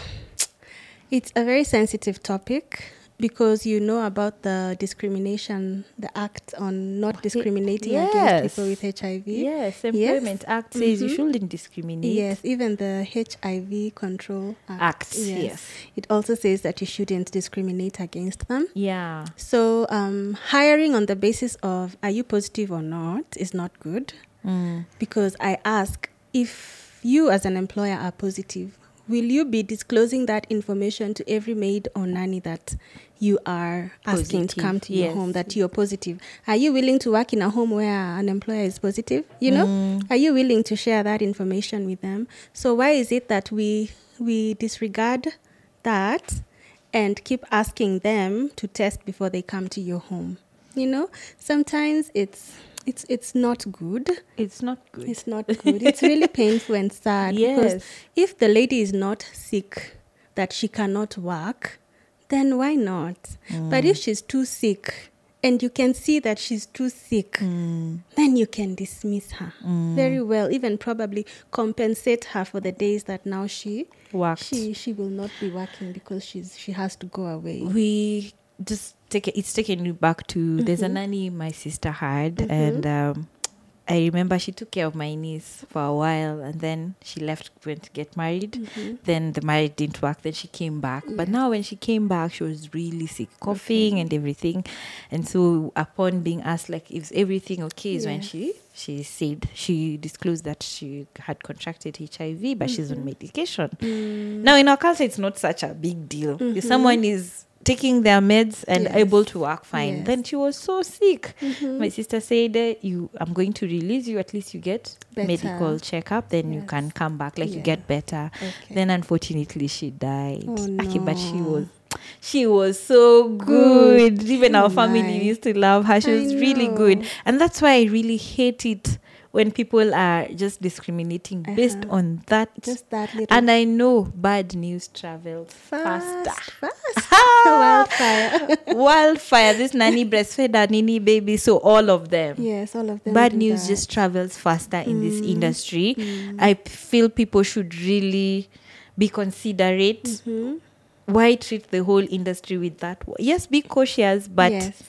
it's a very sensitive topic because you know about the discrimination the act on not discriminating against people with hiv Yes, Employment Act says you Mhm. shouldn't discriminate. yes even the hiv control act, Act, yes. it also says that you shouldn't discriminate against them Yeah. so um, hiring on the basis of are you positive or not is not good Mm. because I ask if you as an employer are positive, will you be disclosing that information to every maid or nanny that you are asking to come to your home that you're positive? Are you willing to work in a home where an employer is positive? You know, Mm. are you willing to share that information with them? So why is it that we we disregard that and keep asking them to test before they come to your home? You know, sometimes it's it's it's not good. It's not good. It's not good. It's really painful and sad because Yes. if the lady is not sick that she cannot work, then why not? But if she's too sick and you can see that she's too sick, Mm. then you can dismiss her very well, even probably compensate her for the days that now she Worked. she she will not be working because she's she has to go away. we just take it's taken me back to there's a mm-hmm. nanny my sister had mm-hmm. and um I remember she took care of my niece for a while and then she left went to get married. Mm-hmm. Then the marriage didn't work, then she came back. But now when she came back she was really sick, coughing and everything. And so upon being asked like is everything okay is when she she said she disclosed that she had contracted HIV but she's on medication. Mm. Now, in our culture, it's not such a big deal. If someone is taking their meds and Yes. able to work fine, Yes. then she was so sick. Mm-hmm. My sister said, "You, I'm going to release you. At least you get Better. medical checkup. Then you can come back. Like you get better." Okay. Then, unfortunately, she died. Oh, Okay, but she was. She was so good. Even our family my. used to love her. She I was really good. And that's why I really hate it when people are just discriminating based Uh-huh. on that Just that little and I know bad news travels fast, faster. fast. wildfire. Wildfire, this nanny breastfed a nini baby, so all of them. yes, all of them. Bad news that. just travels faster in this Mm. industry. Mm. I feel people should really be considerate. Mhm. Why treat the whole industry with that? Yes, be cautious, but yes.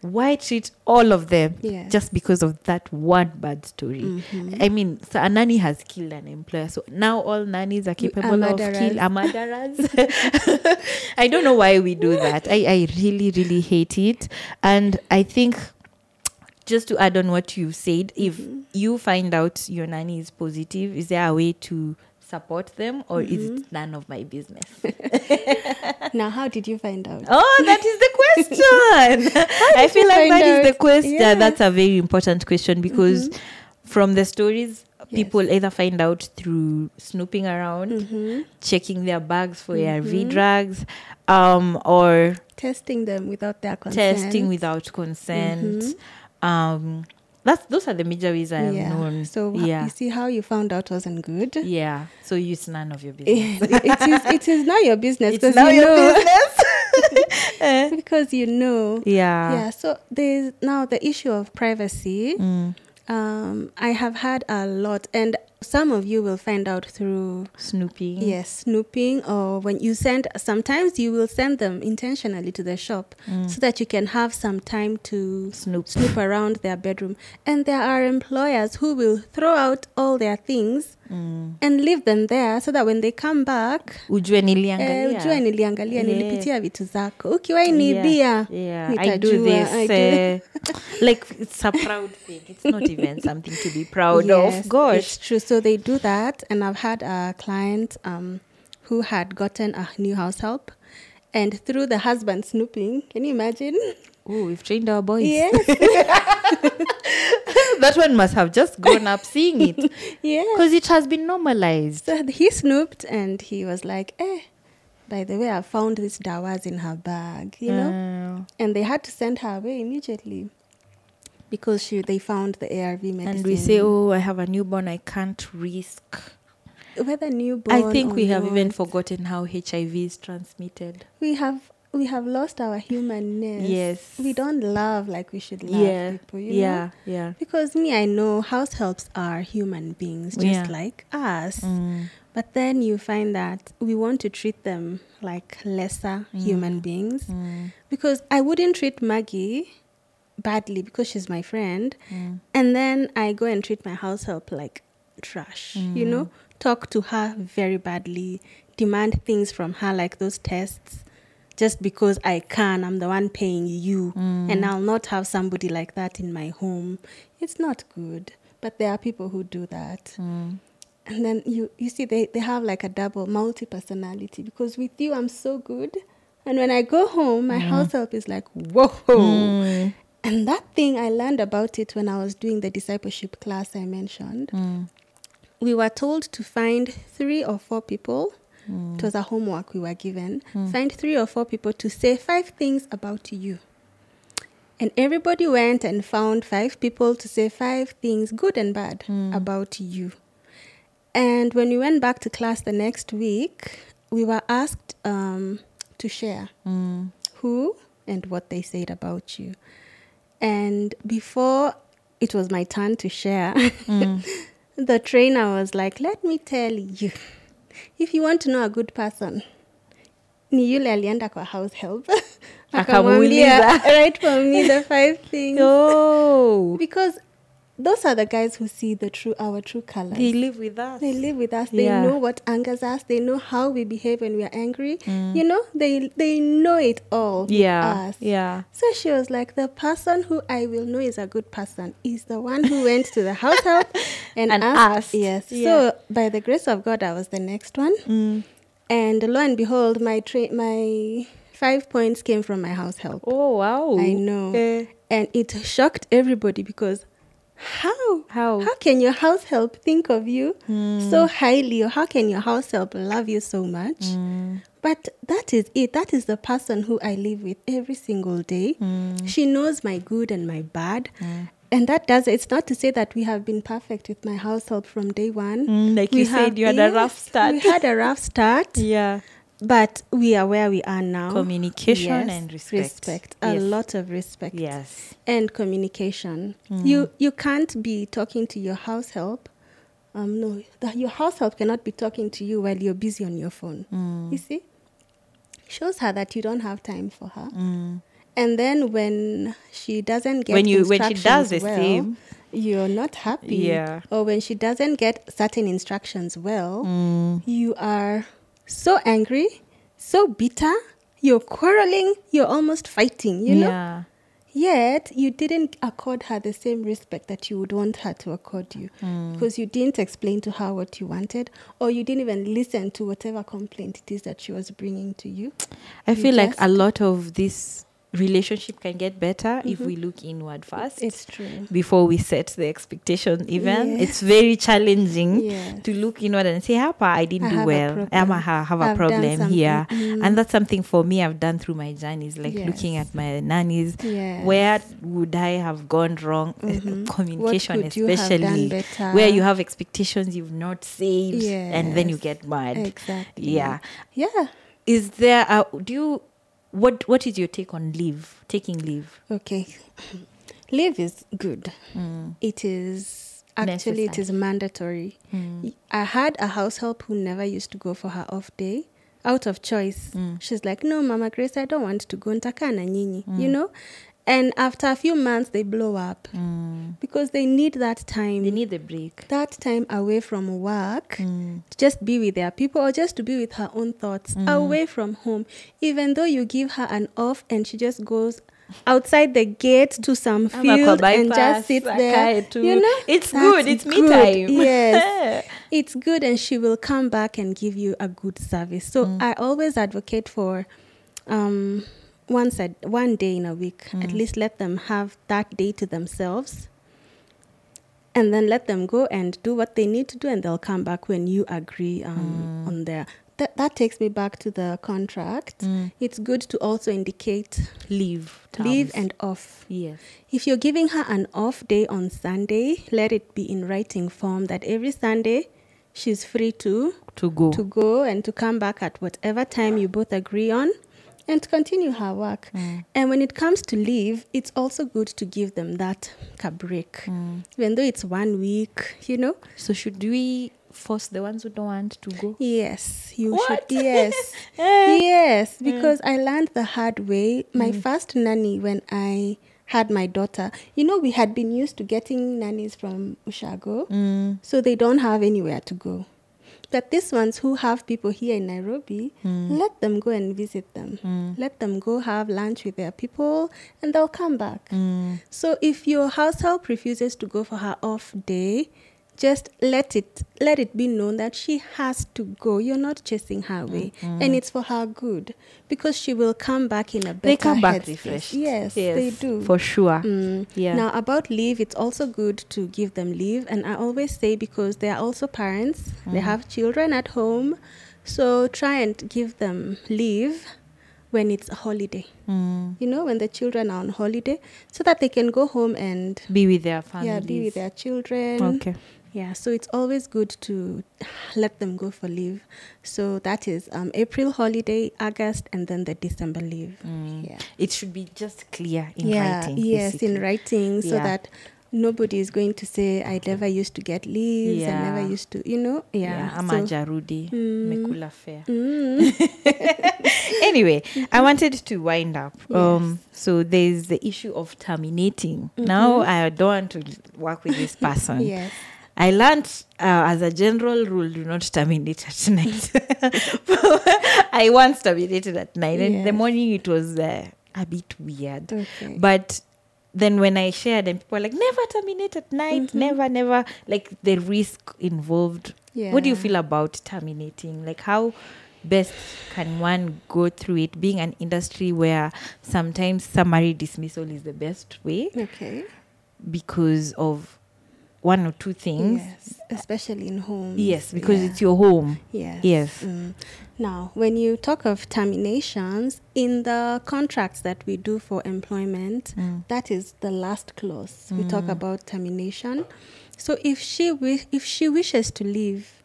Why treat all of them Yes. just because of that one bad story? Mhm. I mean, so a nanny has killed an employer, so now all nannies are capable of kill murderers. I don't know why we do that. I, I really, really hate it, and I think just to add on what you said, if Mm-hmm. you find out your nanny is positive, is there a way to support them, or is Mm-hmm. it none of my business? now, how did you find out? Oh, that is the question. I feel like that is the question. Yeah. That's a very important question because Mm-hmm. from the stories, Yes. people either find out through snooping around, Mhm. checking their bags for ARV Mhm. drugs, um, or Testing them without their consent. testing without consent. Mhm. Um, that's those are the major ways I have yeah. known. So yeah, you see how you found out wasn't good. yeah. So it's none of your business. it is. It is now your business it's now you your know. business. because you know. yeah. Yeah. So there's now the issue of privacy. Mm. Um, I have had a lot, and some of you will find out through Snooping. yes snooping or when you send. Sometimes you will send them intentionally to the shop Mm. so that you can have some time to Snoop. snoop around their bedroom. And there are employers who will throw out all their things and leave them there so that when they come back ujue Eh, niliangalia ujue niliangalia Yeah. nilipitia vitu zako ukiwai niibia yeah. I do this I do- uh, like it's a proud thing it's not even something to be proud Yes, of gosh it's true. So they do that, and I've had a client um, who had gotten a new house help, and through the husband snooping, can you imagine? oh we've trained our boys Yes, that one must have just grown up seeing it yes. because it has been normalized So he snooped, and he was like, "Eh, by the way, I found this dawas in her bag, you know." Uh, And they had to send her away immediately because she they found the ARV medicine. and we say oh i have a newborn i can't risk whether newborn. i think we have even forgotten how hiv is transmitted we have we have lost our humanness. Yes. we don't love like we should love yeah people. You yeah know? yeah Because me, I know house helps are human beings just Yeah. like us. Mm. But then you find that we want to treat them like lesser human beings. Mm. Because I wouldn't treat Maggie badly because she's my friend. Mm. And then I go and treat my house help like trash, you Mm. know? Talk to her very badly, demand things from her like those tests. Just because I can, I'm the one paying you, Mm. and I'll not have somebody like that in my home. It's not good. But there are people who do that. Mm. And then you, you see, they, they have like a double multi personality because with you, I'm so good. And when I go home, my house help is like, whoa. Mm. And that thing, I learned about it when I was doing the discipleship class I mentioned. Mm. We were told to find three or four people. Mm. It was a homework we were given. Find three or four people to say five things about you. And everybody went and found five people to say five things, good and bad, about you. And when we went back to class the next week, we were asked um, to share Mm. who and what they said about you. And before it was my turn to share, mm. the trainer was like, Let me tell you, if you want to know a good person, ni yule alienda kwa house help. Akamwambia write for me the five things. Oh, because those are the guys who see the true our true colors they live with us. they live with us. They Yeah. know what angers us. They know how we behave when we are angry. Mm. You know, they they know it all. Yeah, us. yeah. So she was like, the person who I will know is a good person is the one who went to the house help and, And asked. asked. Yes. Yeah. So by the grace of God, I was the next one, Mm. and lo and behold, my tra- my five points came from my house help. Oh wow! I know. Eh, And it shocked everybody because how? How? How can your house help think of you Mm. so highly? Or how can your house help love you so much? Mm. But that is it. That is the person who I live with every single day. Mm. She knows my good and my bad. Mm. And that does it's not to say that we have been perfect with my house help from day one. Mm, like We you said, you had a rough start. We had a rough start. yeah. But we are where we are now. Communication Yes, and respect. Respect. A Yes. lot of respect. Yes. And communication. Mm. You you can't be talking to your house help. Um no, the, your house help cannot be talking to you while you're busy on your phone. Mm. You see? Shows her that you don't have time for her. Mm. And then when she doesn't get When you- when she does the well, same. you're not happy. Yeah. Or when she doesn't get certain instructions well, Mm. you are so angry, so bitter, you're quarreling, you're almost fighting, you know? yeah. Yet you didn't accord her the same respect that you would want her to accord you Mm. because you didn't explain to her what you wanted or you didn't even listen to whatever complaint it is that she was bringing to you. I You feel like a lot of this relationship can get better if we look inward first Mm-hmm. It's true. before we set the expectation even it's very challenging Yes. to look inward and say hapa i didn't I do have a well problem. Ama, ha- have a problem here Mm. and that's something for me i've done through my journeys like Yes. looking at my nannies Yes. where would i have gone wrong Uh, Mhm. communication What could you especially where you have expectations you've not said and then you get mad Exactly. yeah Yeah. is there a do you what what is your take on leave taking leave Okay. Leave is good. Mm. It is actually it is mandatory. Mm. I had a house help who never used to go for her off day out of choice. Mm. She's like, "No, Mama Grace, I don't want to go ntakaa na nyinyi." Mm. You know? And after a few months, they blow up because they need that time. They need the break. that time away from work Mm. to just be with their people or just to be with her own thoughts away from home even though you give her an off and she just goes outside the gate to some field and just sit there you know It's good, it's me time. yes it's good and she will come back and give you a good service so Mm. i always advocate for um once a one day in a week Mm. at least let them have that day to themselves and then let them go and do what they need to do and they'll come back when you agree um, Mm. on their that, that takes me back to the contract Mm. it's good to also indicate Leave. leave and off yes. if you're giving her an off day on sunday let it be in writing form that every sunday she's free to To go. to go and to come back at whatever time you both agree on and to continue her work. Mm. And when it comes to leave, it's also good to give them that break. Mm. Even though it's one week, you know? So should we force the ones who don't want to go? Yes, you What? should. Yes. Eh. yes, because I learned the hard way. My Mm. first nanny, when I had my daughter, you know, we had been used to getting nannies from Ushago. Mm. so they don't have anywhere to go. But these ones who have people here in Nairobi, let them go and visit them. Mm. Let them go have lunch with their people and they'll come back. Mm. So if your house help refuses to go for her off day, just let it let it be known that she has to go. You're not chasing her away, and it's for her good because she will come back in a better. They come back headspace. refreshed. Yes, they do For sure. Mm. Yeah. Now, about leave, it's also good to give them leave. And I always say because they are also parents, they Mm. have children at home. So try and give them leave when it's a holiday. Mm. You know, when the children are on holiday, so that they can go home and Be with their families. yeah, be with their children. Okay. Yeah, so it's always good to let them go for leave. So that is um, April holiday, August, and then the December leave. Mm. Yeah. It should be just clear in yeah, writing. Yes, in writing, so Yeah. that nobody is going to say I never used to get leaves. I never used to, you know. Yeah. Yeah. Ama so- jarudi. Mm. Mekula fair. Mm. anyway, I wanted to wind up. Yes. Um, so there's the issue of terminating. Now I don't want to work with this person. yes. I learned uh, as a general rule, do not terminate at night. I once terminated at night. And in the morning, it was uh, a bit weird. Okay. But then when I shared, and people were like, never terminate at night, never, never. Like the risk involved. What do you feel about terminating? Like, how best can one go through it, being an industry where sometimes summary dismissal is the best way okay. because of one or two things? Yes, especially in home. Yes, because Yeah. it's your home. Yes. Yes. Mm. Now, when you talk of terminations, in the contracts that we do for employment, Mm. that is the last clause. We talk about termination. So if she wi- if she wishes to leave,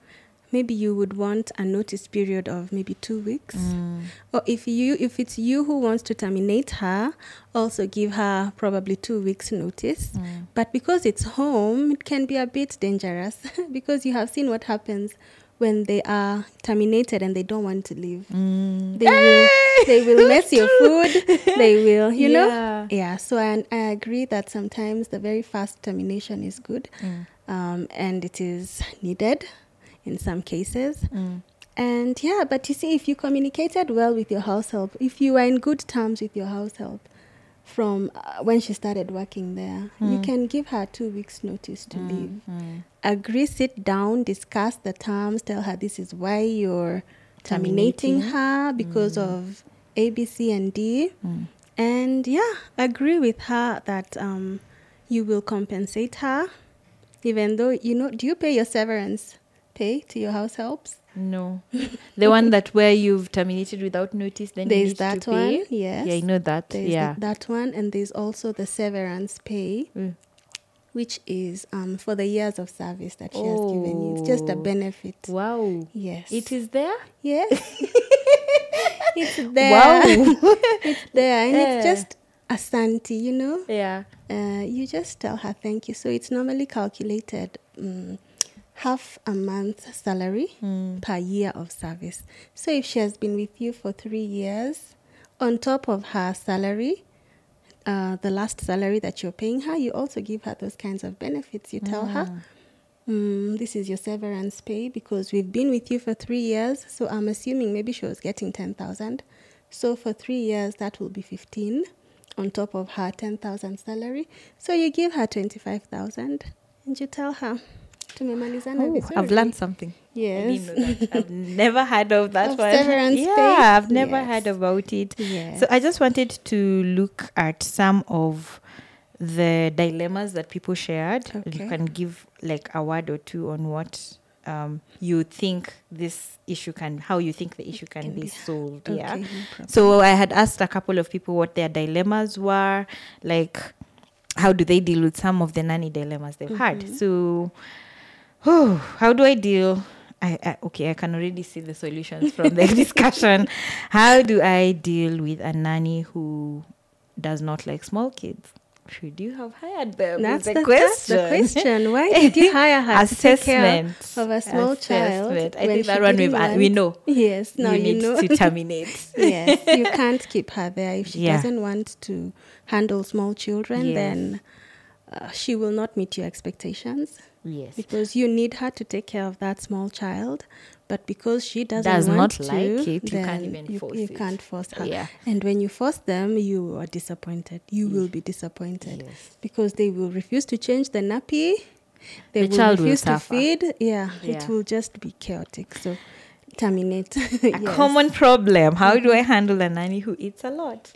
maybe you would want a notice period of maybe two weeks. Mm. Or if you if it's you who wants to terminate her, also give her probably two weeks notice. Mm. But because it's home, it can be a bit dangerous because you have seen what happens when they are terminated and they don't want to leave. Mm. They will they will mess your food. They will, you know. Yeah. Yeah. So I, I agree that sometimes the very fast termination is good, Mm. um, and it is needed in some cases. Mm. And yeah, but you see, if you communicated well with your house help, if you are in good terms with your house help from uh, when she started working there, you Mm. can give her two weeks' notice to leave. Mm. Agree, sit down, discuss the terms, tell her this is why you're terminating, Terminating. her because of A, B, C, and D. Mm. And yeah, agree with her that um, you will compensate her, even though, you know, do you pay your severance pay to your house helps? No, the one that where you've terminated without notice, then you There's that one, yes. Yeah, I know that. There's yeah. the- that one, and there's also the severance pay, Mm. which is um, for the years of service that she has given you. It's just a Oh. benefit. Wow. Yes. It is there. Yes. it's there. Wow. it's there. And Yeah. it's just a santi, you know? yeah. Uh, you just tell her thank you. So it's normally calculated um, half a month's salary Mm. per year of service. So if she has been with you for three years, on top of her salary, uh, the last salary that you're paying her, you also give her those kinds of benefits. You tell her, mm, this is your severance pay because we've been with you for three years. So I'm assuming maybe she was getting 10,000. So for three years, that will be 15 on top of her 10,000 salary. So you give her 25,000 and you tell her, tumemalizana Oh, vizuri." I've learned something. I Yes. didn't know that. I've never heard of that Of one. severance yeah, pay? I've never Yes. heard about it. Yes. So I just wanted to look at some of the dilemmas that people shared. You can give like a word or two on what um, you think this issue can, how you think the issue can, Can be, be- solved. Okay, yeah. no. So I had asked a couple of people what their dilemmas were, like how do they deal with some of the nanny dilemmas they've had. Mm-hmm. So, oh, how do I deal? I, I okay, I can already see the solutions from the discussion. How do I deal with a nanny who does not like small kids? Should you have hired them? That's the, the, question. That's the question. Why did you hire her to Assessment of a small child? I think that one uh, we know. Yes, now you you, need know. to terminate. yes, you can't keep her there. If she Yeah. doesn't want to handle small children, Yes. then uh, she will not meet your expectations yes. because you need her to take care of that small child. But because she doesn't Does want not to, like it, you can't even you, force you it. can't force her. Yeah. And when you force them, you are disappointed. You will be disappointed Yes. because they will refuse to change the nappy. They The will child will refuse to suffer. feed. Yeah, Yeah. it will just be chaotic. So terminate. A common problem. How do I Mm-hmm. handle a nanny who eats a lot?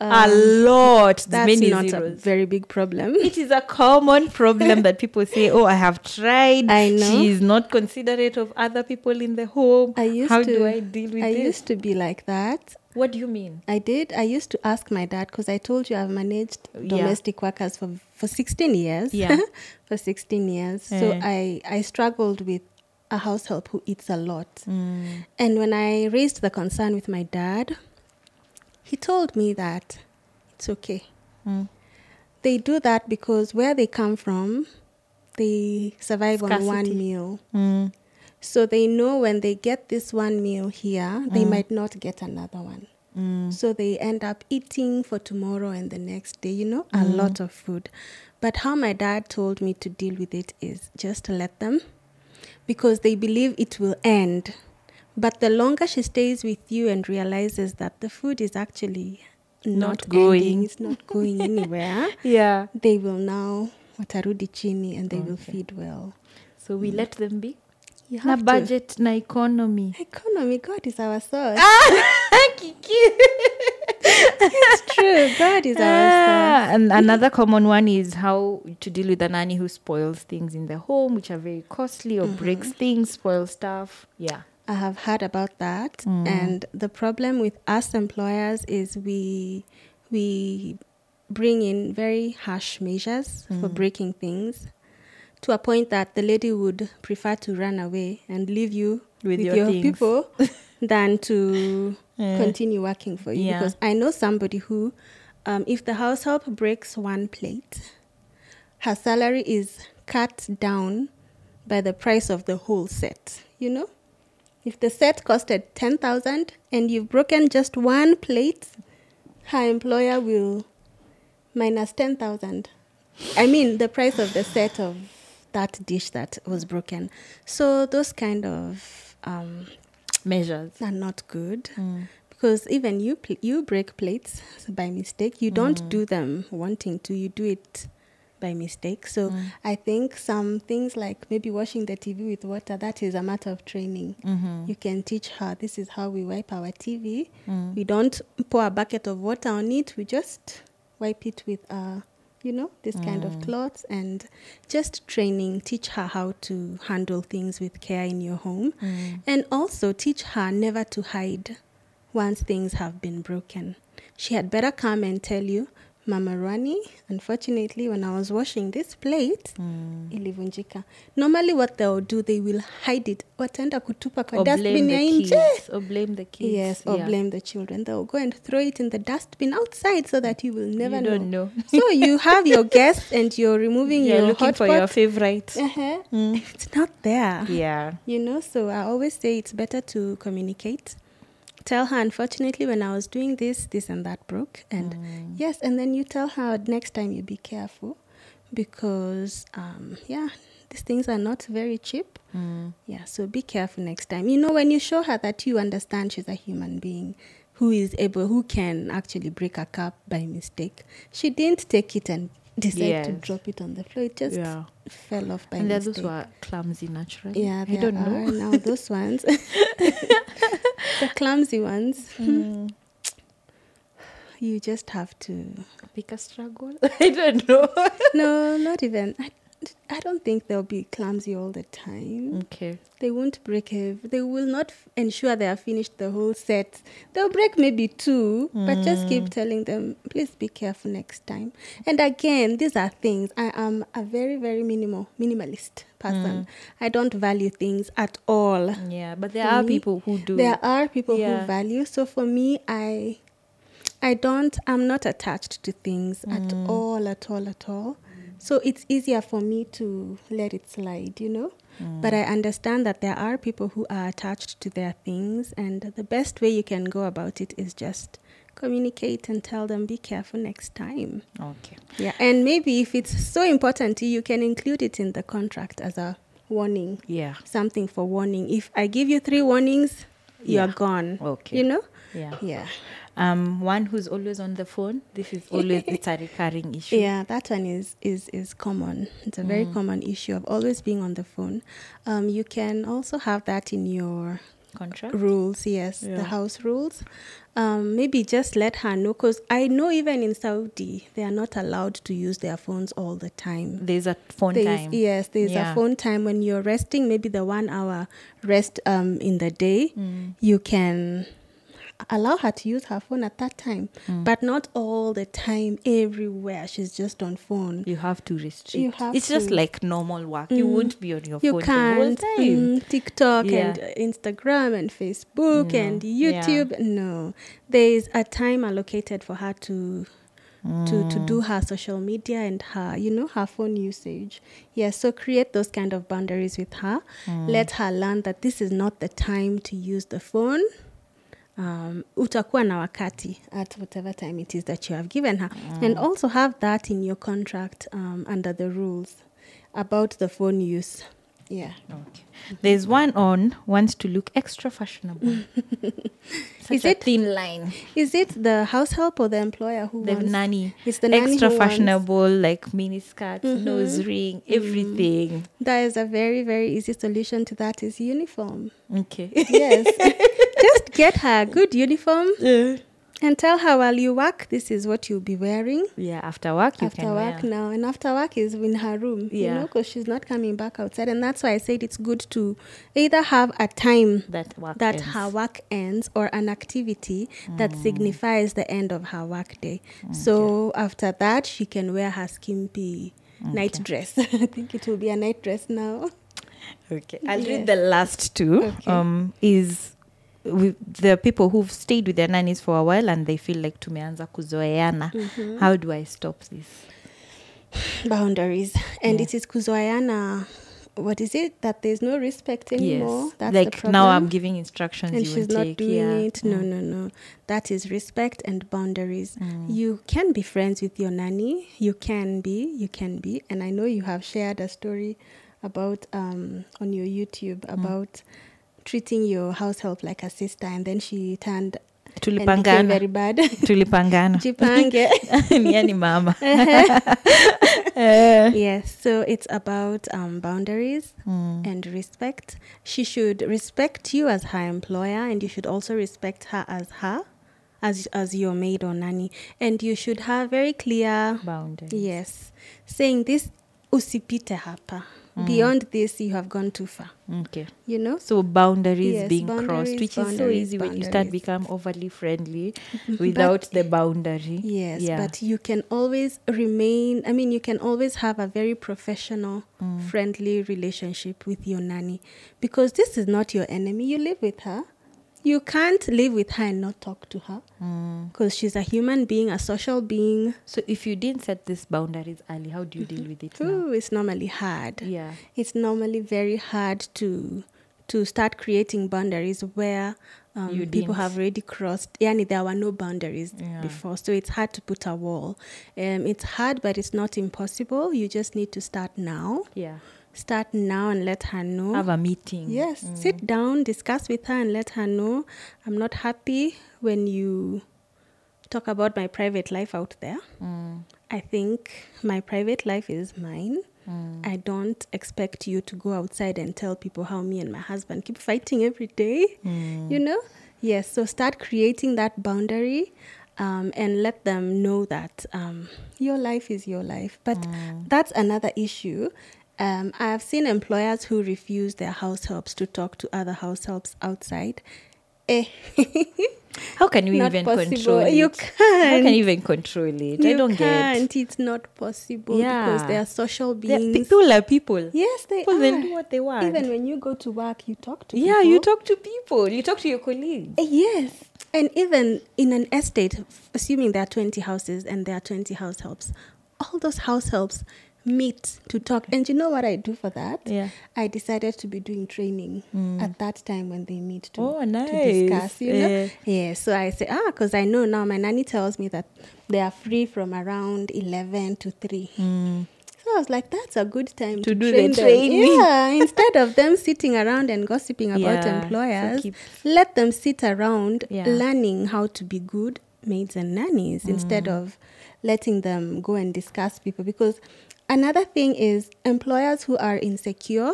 A Um, lot. That's many not a very big problem. it is a common problem that people say, "Oh, I have tried. I know. She is not considerate of other people in the home. I used How to, do I deal with I this?" used to be like that. what do you mean? I did. I used to ask my dad because I told you I've managed Yeah. domestic workers for for 16 years. Yeah. for 16 years. So Eh. I I struggled with a house help who eats a lot. Mm. And when I raised the concern with my dad, he told me that it's okay. Mm. They do that because where they come from, they survive on one meal. Mm. So they know when they get this one meal here, they might not get another one. Mm. So they end up eating for tomorrow and the next day, you know, a lot of food. But how my dad told me to deal with it is just to let them because they believe it will end. But the longer she stays with you and realizes that the food is actually not, Not going. ending, it's not going anywhere, Yeah. they will now watarudi chini and they will feed well. So we mm. let them be. You Na to. budget, na economy. Economy, God is our source. Ah, Kiki. it's true. God is our Ah, and another common one is how to deal with a nanny who spoils things in the home, which are very costly or breaks mm-hmm. things, spoils stuff. Yeah. I have heard about that, Mm. and the problem with us employers is we we bring in very harsh measures for Mm. breaking things to a point that the lady would prefer to run away and leave you With with, your your, people than to Yeah. continue working for you. Yeah. Because I know somebody who, um, if the house help breaks one plate, her salary is cut down by the price of the whole set. You know, if the set costed ten thousand and you've broken just one plate, her employer will minus ten thousand. I mean, the price of the set of that dish that was broken. So those kind of um, Measures. are not good Mm. because even you pl- you break plates by mistake. You Mm. don't do them wanting to. You do it by mistake. So Mm. I think some things like maybe washing the TV with water that is a matter of training. Mhm. You can teach her this is how we wipe our TV. Mm. We don't pour a bucket of water on it. We just wipe it with uh you know this kind of cloth and just training teach her how to handle things with care in your home Mm. and also teach her never to hide once things have been broken. She had better come and tell you, Mama Rani, unfortunately, when I was washing this plate, Mm. ilivunjika. Normally, what they'll do, they will hide it. Wataenda kutupa kwa Or dustbin ya nje. Or blame the kids. Yes, or Yeah. blame the children. They'll go and throw it in the dustbin outside so that you will never you know. don't know. so you have your guests and you're removing You're your looking hot for pot. your favorite. Uh-huh. Mm. It's not there. Yeah. You know, so I always say it's better to communicate, tell her, unfortunately, when I was doing this, this and that broke. And Mm. yes, and then you tell her next time you be careful because, um, yeah, these things are not very cheap. Mm. Yeah, so be careful next time. You know, when you show her that you understand she's a human being who is able, who can actually break a cup by mistake, she didn't take it and decide to drop it on the floor. It just Yeah. fell off by And mistake. those were clumsy naturally. Yeah, I don't are know. now those ones. the clumsy ones. Mm. You just have to. Pick a struggle. I don't know. No, not even. I, I don't think they'll be clumsy all the time. okay. They won't break. A, they will not f- ensure they have finished the whole set. They'll break maybe two, but just keep telling them, please be careful next time. And again, these are things. I am a very, very minimal, minimalist person. I don't value things at all. Yeah, but there For are me, people who do. There are people Yeah. who value. So for me, I, I don't. I'm not attached to things at Mm. all, at all, at all. So it's easier for me to let it slide, you know. Mm. But I understand that there are people who are attached to their things, and the best way you can go about it is just communicate and tell them, be careful next time. Okay. Yeah, and maybe if it's so important to you, you can include it in the contract as a warning Yeah. something for warning. If I give you three warnings, you Yeah. are gone. Okay. You know? Yeah. Yeah. Um, one who's always on the phone. This is always it's a recurring issue. Yeah, that one is is is common. It's a very common issue of always being on the phone. Um, you can also have that in your Contract. rules. Yes, Yeah. the house rules. Um, maybe just let her know because I know even in Saudi they are not allowed to use their phones all the time. There's a phone There's- time. Yes, there's Yeah. a phone time when you're resting, maybe the one hour rest um, in the day, Mm. you can allow her to use her phone at that time, Mm. but not all the time, everywhere. She's just on phone. You have to restrict. You have it's just like normal work. You Mm. won't be on your You phone can't the whole time. mm, TikTok Yeah. and uh, Instagram and Facebook No, and yeah. YouTube. No, there is a time allocated for her to to, to do her social media and her you know her phone usage yes so create those kind of boundaries with her let her learn that this is not the time to use the phone um, utakuwa na wakati at whatever time it is that you have given her and also have that in your contract um, under the rules about the phone use yeah Okay. There's one on wants to look extra fashionable. Is it- thin line? is it the house help or the employer who The wants nanny. it's the nanny extra wants- fashionable, like mini skirts, Mhm. nose ring, everything. That is a very, very easy solution to that is uniform. Okay. Yes. Just get her a good uniform and tell her while you work, this is what you'll be wearing. yeah, after work you after can work wear. now. And after work is in her room, you know, because she's not coming back outside. And that's why I said it's good to either have a time That work that ends. her work ends or an activity that Mm. signifies the end of her work day. So after that, she can wear her skimpy night dress. I think it will be a night dress now. Okay, I'll Yes. read the last two. Okay. Um, is with the people who've stayed with their nannies for a while and they feel like tumeanza kuzoeana. Mm-hmm. How do I stop this? Boundaries. And Yeah. it is kuzoayana. What is it? That there's no respect anymore. Yes, That's like now I'm giving instructions. and you she's not take. doing yeah. it. No, Mm. no, no. That is respect and boundaries. Mm. You can be friends with your nanny. You can be. You can be. And I know you have shared a story about um, on your YouTube Mm. Treating your house help like a sister, and then she turned Tulipangana. very bad. Tulipangana. Jipange. Niani mama. Eh. yes. So it's about um, boundaries. Mm. and respect. She should respect you as her employer, and you should also respect her as her, as as your maid or nanny. And you should have very clear, Boundaries. yes, saying this usipite hapa. Beyond this, you have gone too far. Okay. You know. So boundaries Yes, being crossed, which is so boundaries, easy when you start become overly friendly without the boundary. Yes, Yeah. but you can always remain, I mean, you can always have a very professional, Mm. friendly relationship with your nanny because this is not your enemy. You live with her. You can't live with her and not talk to her Mm. because she's a human being, a social being. So if you didn't set these boundaries early, how do you deal with it now? Ooh, it's normally hard. Yeah. It's normally very hard to to start creating boundaries where um, people didn't. have already crossed. Yani, there were no boundaries Yeah. before, so it's hard to put a wall. Um, it's hard, but it's not impossible. You just need to start now. Yeah. Start now and let her know. Have a meeting. Yes, Mm. sit down, discuss with her, and let her know I'm not happy when you talk about my private life out there. Mm. I think my private life is mine. Mm. I don't expect you to go outside and tell people how me and my husband keep fighting every day. Mm. You know? Yes, so start creating that boundary um, and let them know that um, your life is your life. But Mm. that's another issue. Um, I have seen employers who refuse their house helps to talk to other house helps outside. Eh, How can you not even possible. control it? You can't. How can you even control it? I don't can't. It's not possible because they are social beings. People are people. yes, they People are. do what they want. Even when you go to work, you talk to people. yeah, people. you talk to people. You talk to your colleagues. Eh, Yes. And even in an estate, assuming there are 20 houses and there are 20 house helps, all those house helps meet to talk. And you know what I do for that? Yeah. I decided to be doing training at that time when they meet to, Oh, to nice. discuss, you know? Eh. Yeah, so I say, ah, because I know now my nanny tells me that they are free from around 11 to 3. Mm. So I was like, that's a good time To to, do the train them. training. Yeah, instead of them sitting around and gossiping about Yeah, so employers, keep- let them sit around Yeah. learning how to be good maids and nannies instead Mm. of letting them go and discuss people. Because another thing is employers who are insecure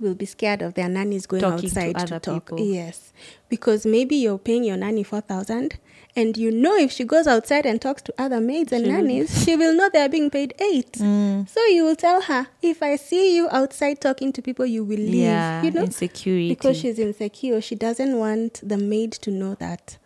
will be scared of their nannies going Talking outside to, other talk. people. Yes, because maybe you're paying your nanny four thousand, and you know if she goes outside and talks to other maids and She will- nannies, she will know they're being paid eight. Mm. So you will tell her, if I see you outside talking to people, you will leave. Yeah, you know, insecurity. because she's insecure, she doesn't want the maid to know that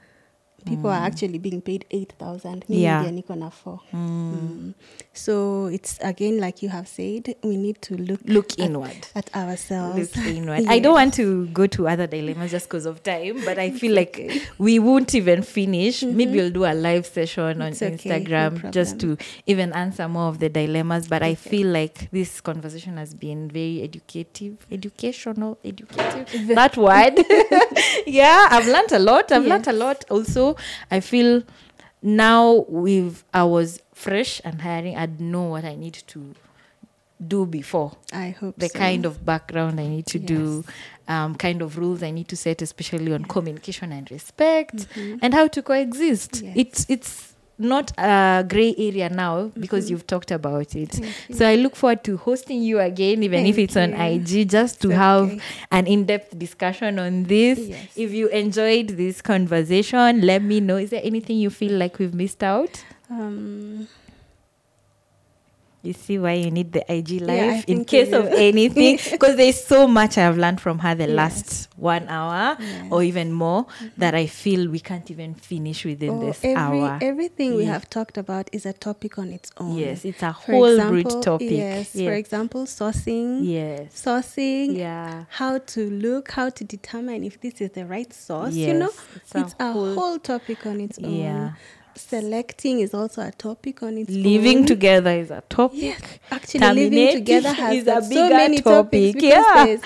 people are Mm. actually being paid eight thousand. Yeah. four. Mm. Mm. So it's again like you have said, we need to look Look at, inward. at ourselves. Look inward. I don't want to go to other dilemmas just because of time, but I feel like we won't even finish. Maybe we'll do a live session on okay, no Instagram just to even answer more of the dilemmas. But I feel like this conversation has been very educative, educational, educative. that word. yeah, I've learned a lot. I've learned a lot. Also, I feel now with I was fresh and hiring, I'd know what I need to do before I hope the so. kind of background I need to do, um, kind of rules I need to set, especially on communication and respect, Mhm. and how to coexist. Yes. It's it's not a gray area now because you've talked about it. Thank you. So I look forward to hosting you again, even if Thank it's on. IG, just to It's have an in-depth discussion on this. Yes. If you enjoyed this conversation, let me know. Is there anything you feel like we've missed out? Um, You see why you need the IG live in case of anything because there's so much I've learned from her the Yes. last one hour Yes. or even more mm-hmm. that I feel we can't even finish within oh, this every, hour. Everything we have talked about is a topic on its own. Yes, it's a For whole example, topic. Yes. For example, sourcing. yes. Sourcing. Yeah. How to look, how to determine if this is the right source. You know, it's a it's a whole- whole, topic on its own. Yeah. Selecting is also a topic on its Living own. together is a topic. Yes, actually, living together has is a got so many topic, topics. yeah.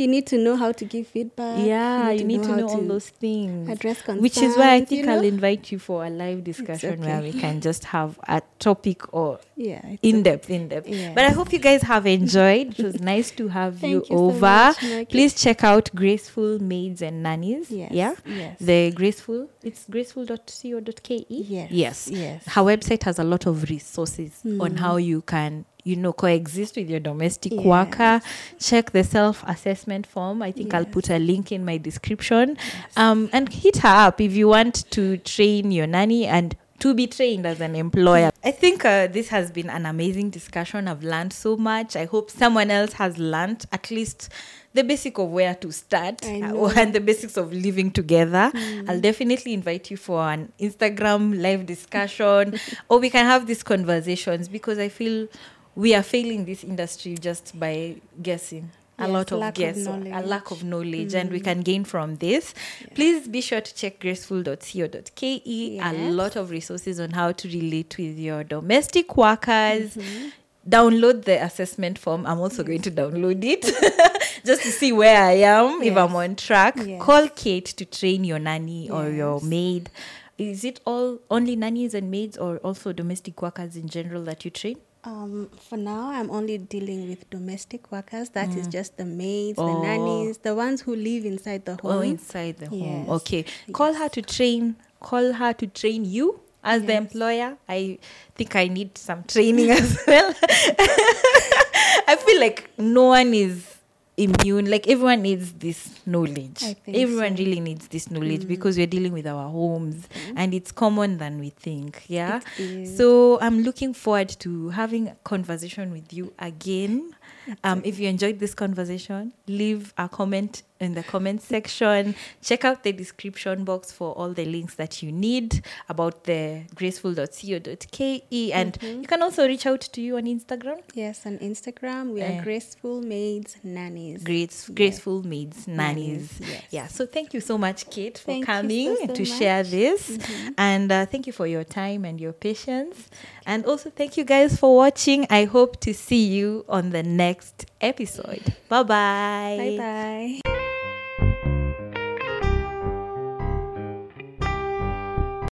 You need to know how to give feedback. Yeah, you need to how know all those things. address Which is why I think you I'll know? invite you for a live discussion where we can just have a topic or Yeah, in okay. depth, in depth. Yeah. But I hope you guys have enjoyed. It was nice to have you you so over. much, Please check out Graceful Maids and Nannies. Yes, Yeah. yes. The graceful, it's graceful.co.ke. Yes, Yes. yes. Her website has a lot of resources on Mm. how you can, you know, coexist with your domestic Yes. worker. Check the self assessment form. I think I'll put a link in my description. Um, and hit her up if you want to train your nanny and to be trained as an employer. I think uh, this has been an amazing discussion. I've learned so much. I hope someone else has learned at least the basic of where to start uh, and the basics of living together. I'll definitely invite you for an Instagram live discussion or we can have these conversations because I feel we are failing this industry just by guessing. A Yes, lot of guess, a lack of knowledge, and we can gain from this. Please be sure to check graceful.co.ke. A lot of resources on how to relate with your domestic workers. Mm-hmm. download the assessment form. I'm also going to download it just to see where I am, if I'm on track. Yes. Call Kate to train your nanny or your maid. Is it all only nannies and maids or also domestic workers in general that you train? Um, for now, I'm only dealing with domestic workers. That is just the maids, Mm. Oh. the nannies, the ones who live inside the home. Oh, inside the home. Yes. Okay. Call her to train. Call her to train you as the employer. I think I need some training as well. I feel like no one is immune. Like everyone needs this knowledge. Everyone so. really needs this knowledge because we're dealing with our homes and it's common than we think. Yeah. So I'm looking forward to having a conversation with you again. Um, if you enjoyed this conversation, leave a comment in the comment section. Check out the description box for all the links that you need about the graceful.co.ke. And mm-hmm. you can also reach out to you on Instagram. Yes, on Instagram, we are eh. Graceful Maids Nannies. Grace, graceful maids, nannies. Nannies, yes. Yeah. So thank you so much, Kate, for Thank you so, coming so to share much. this, mm-hmm. and uh, thank you for your time and your patience, and also thank you guys for watching. I hope to see you on the next episode. Bye bye. Bye bye.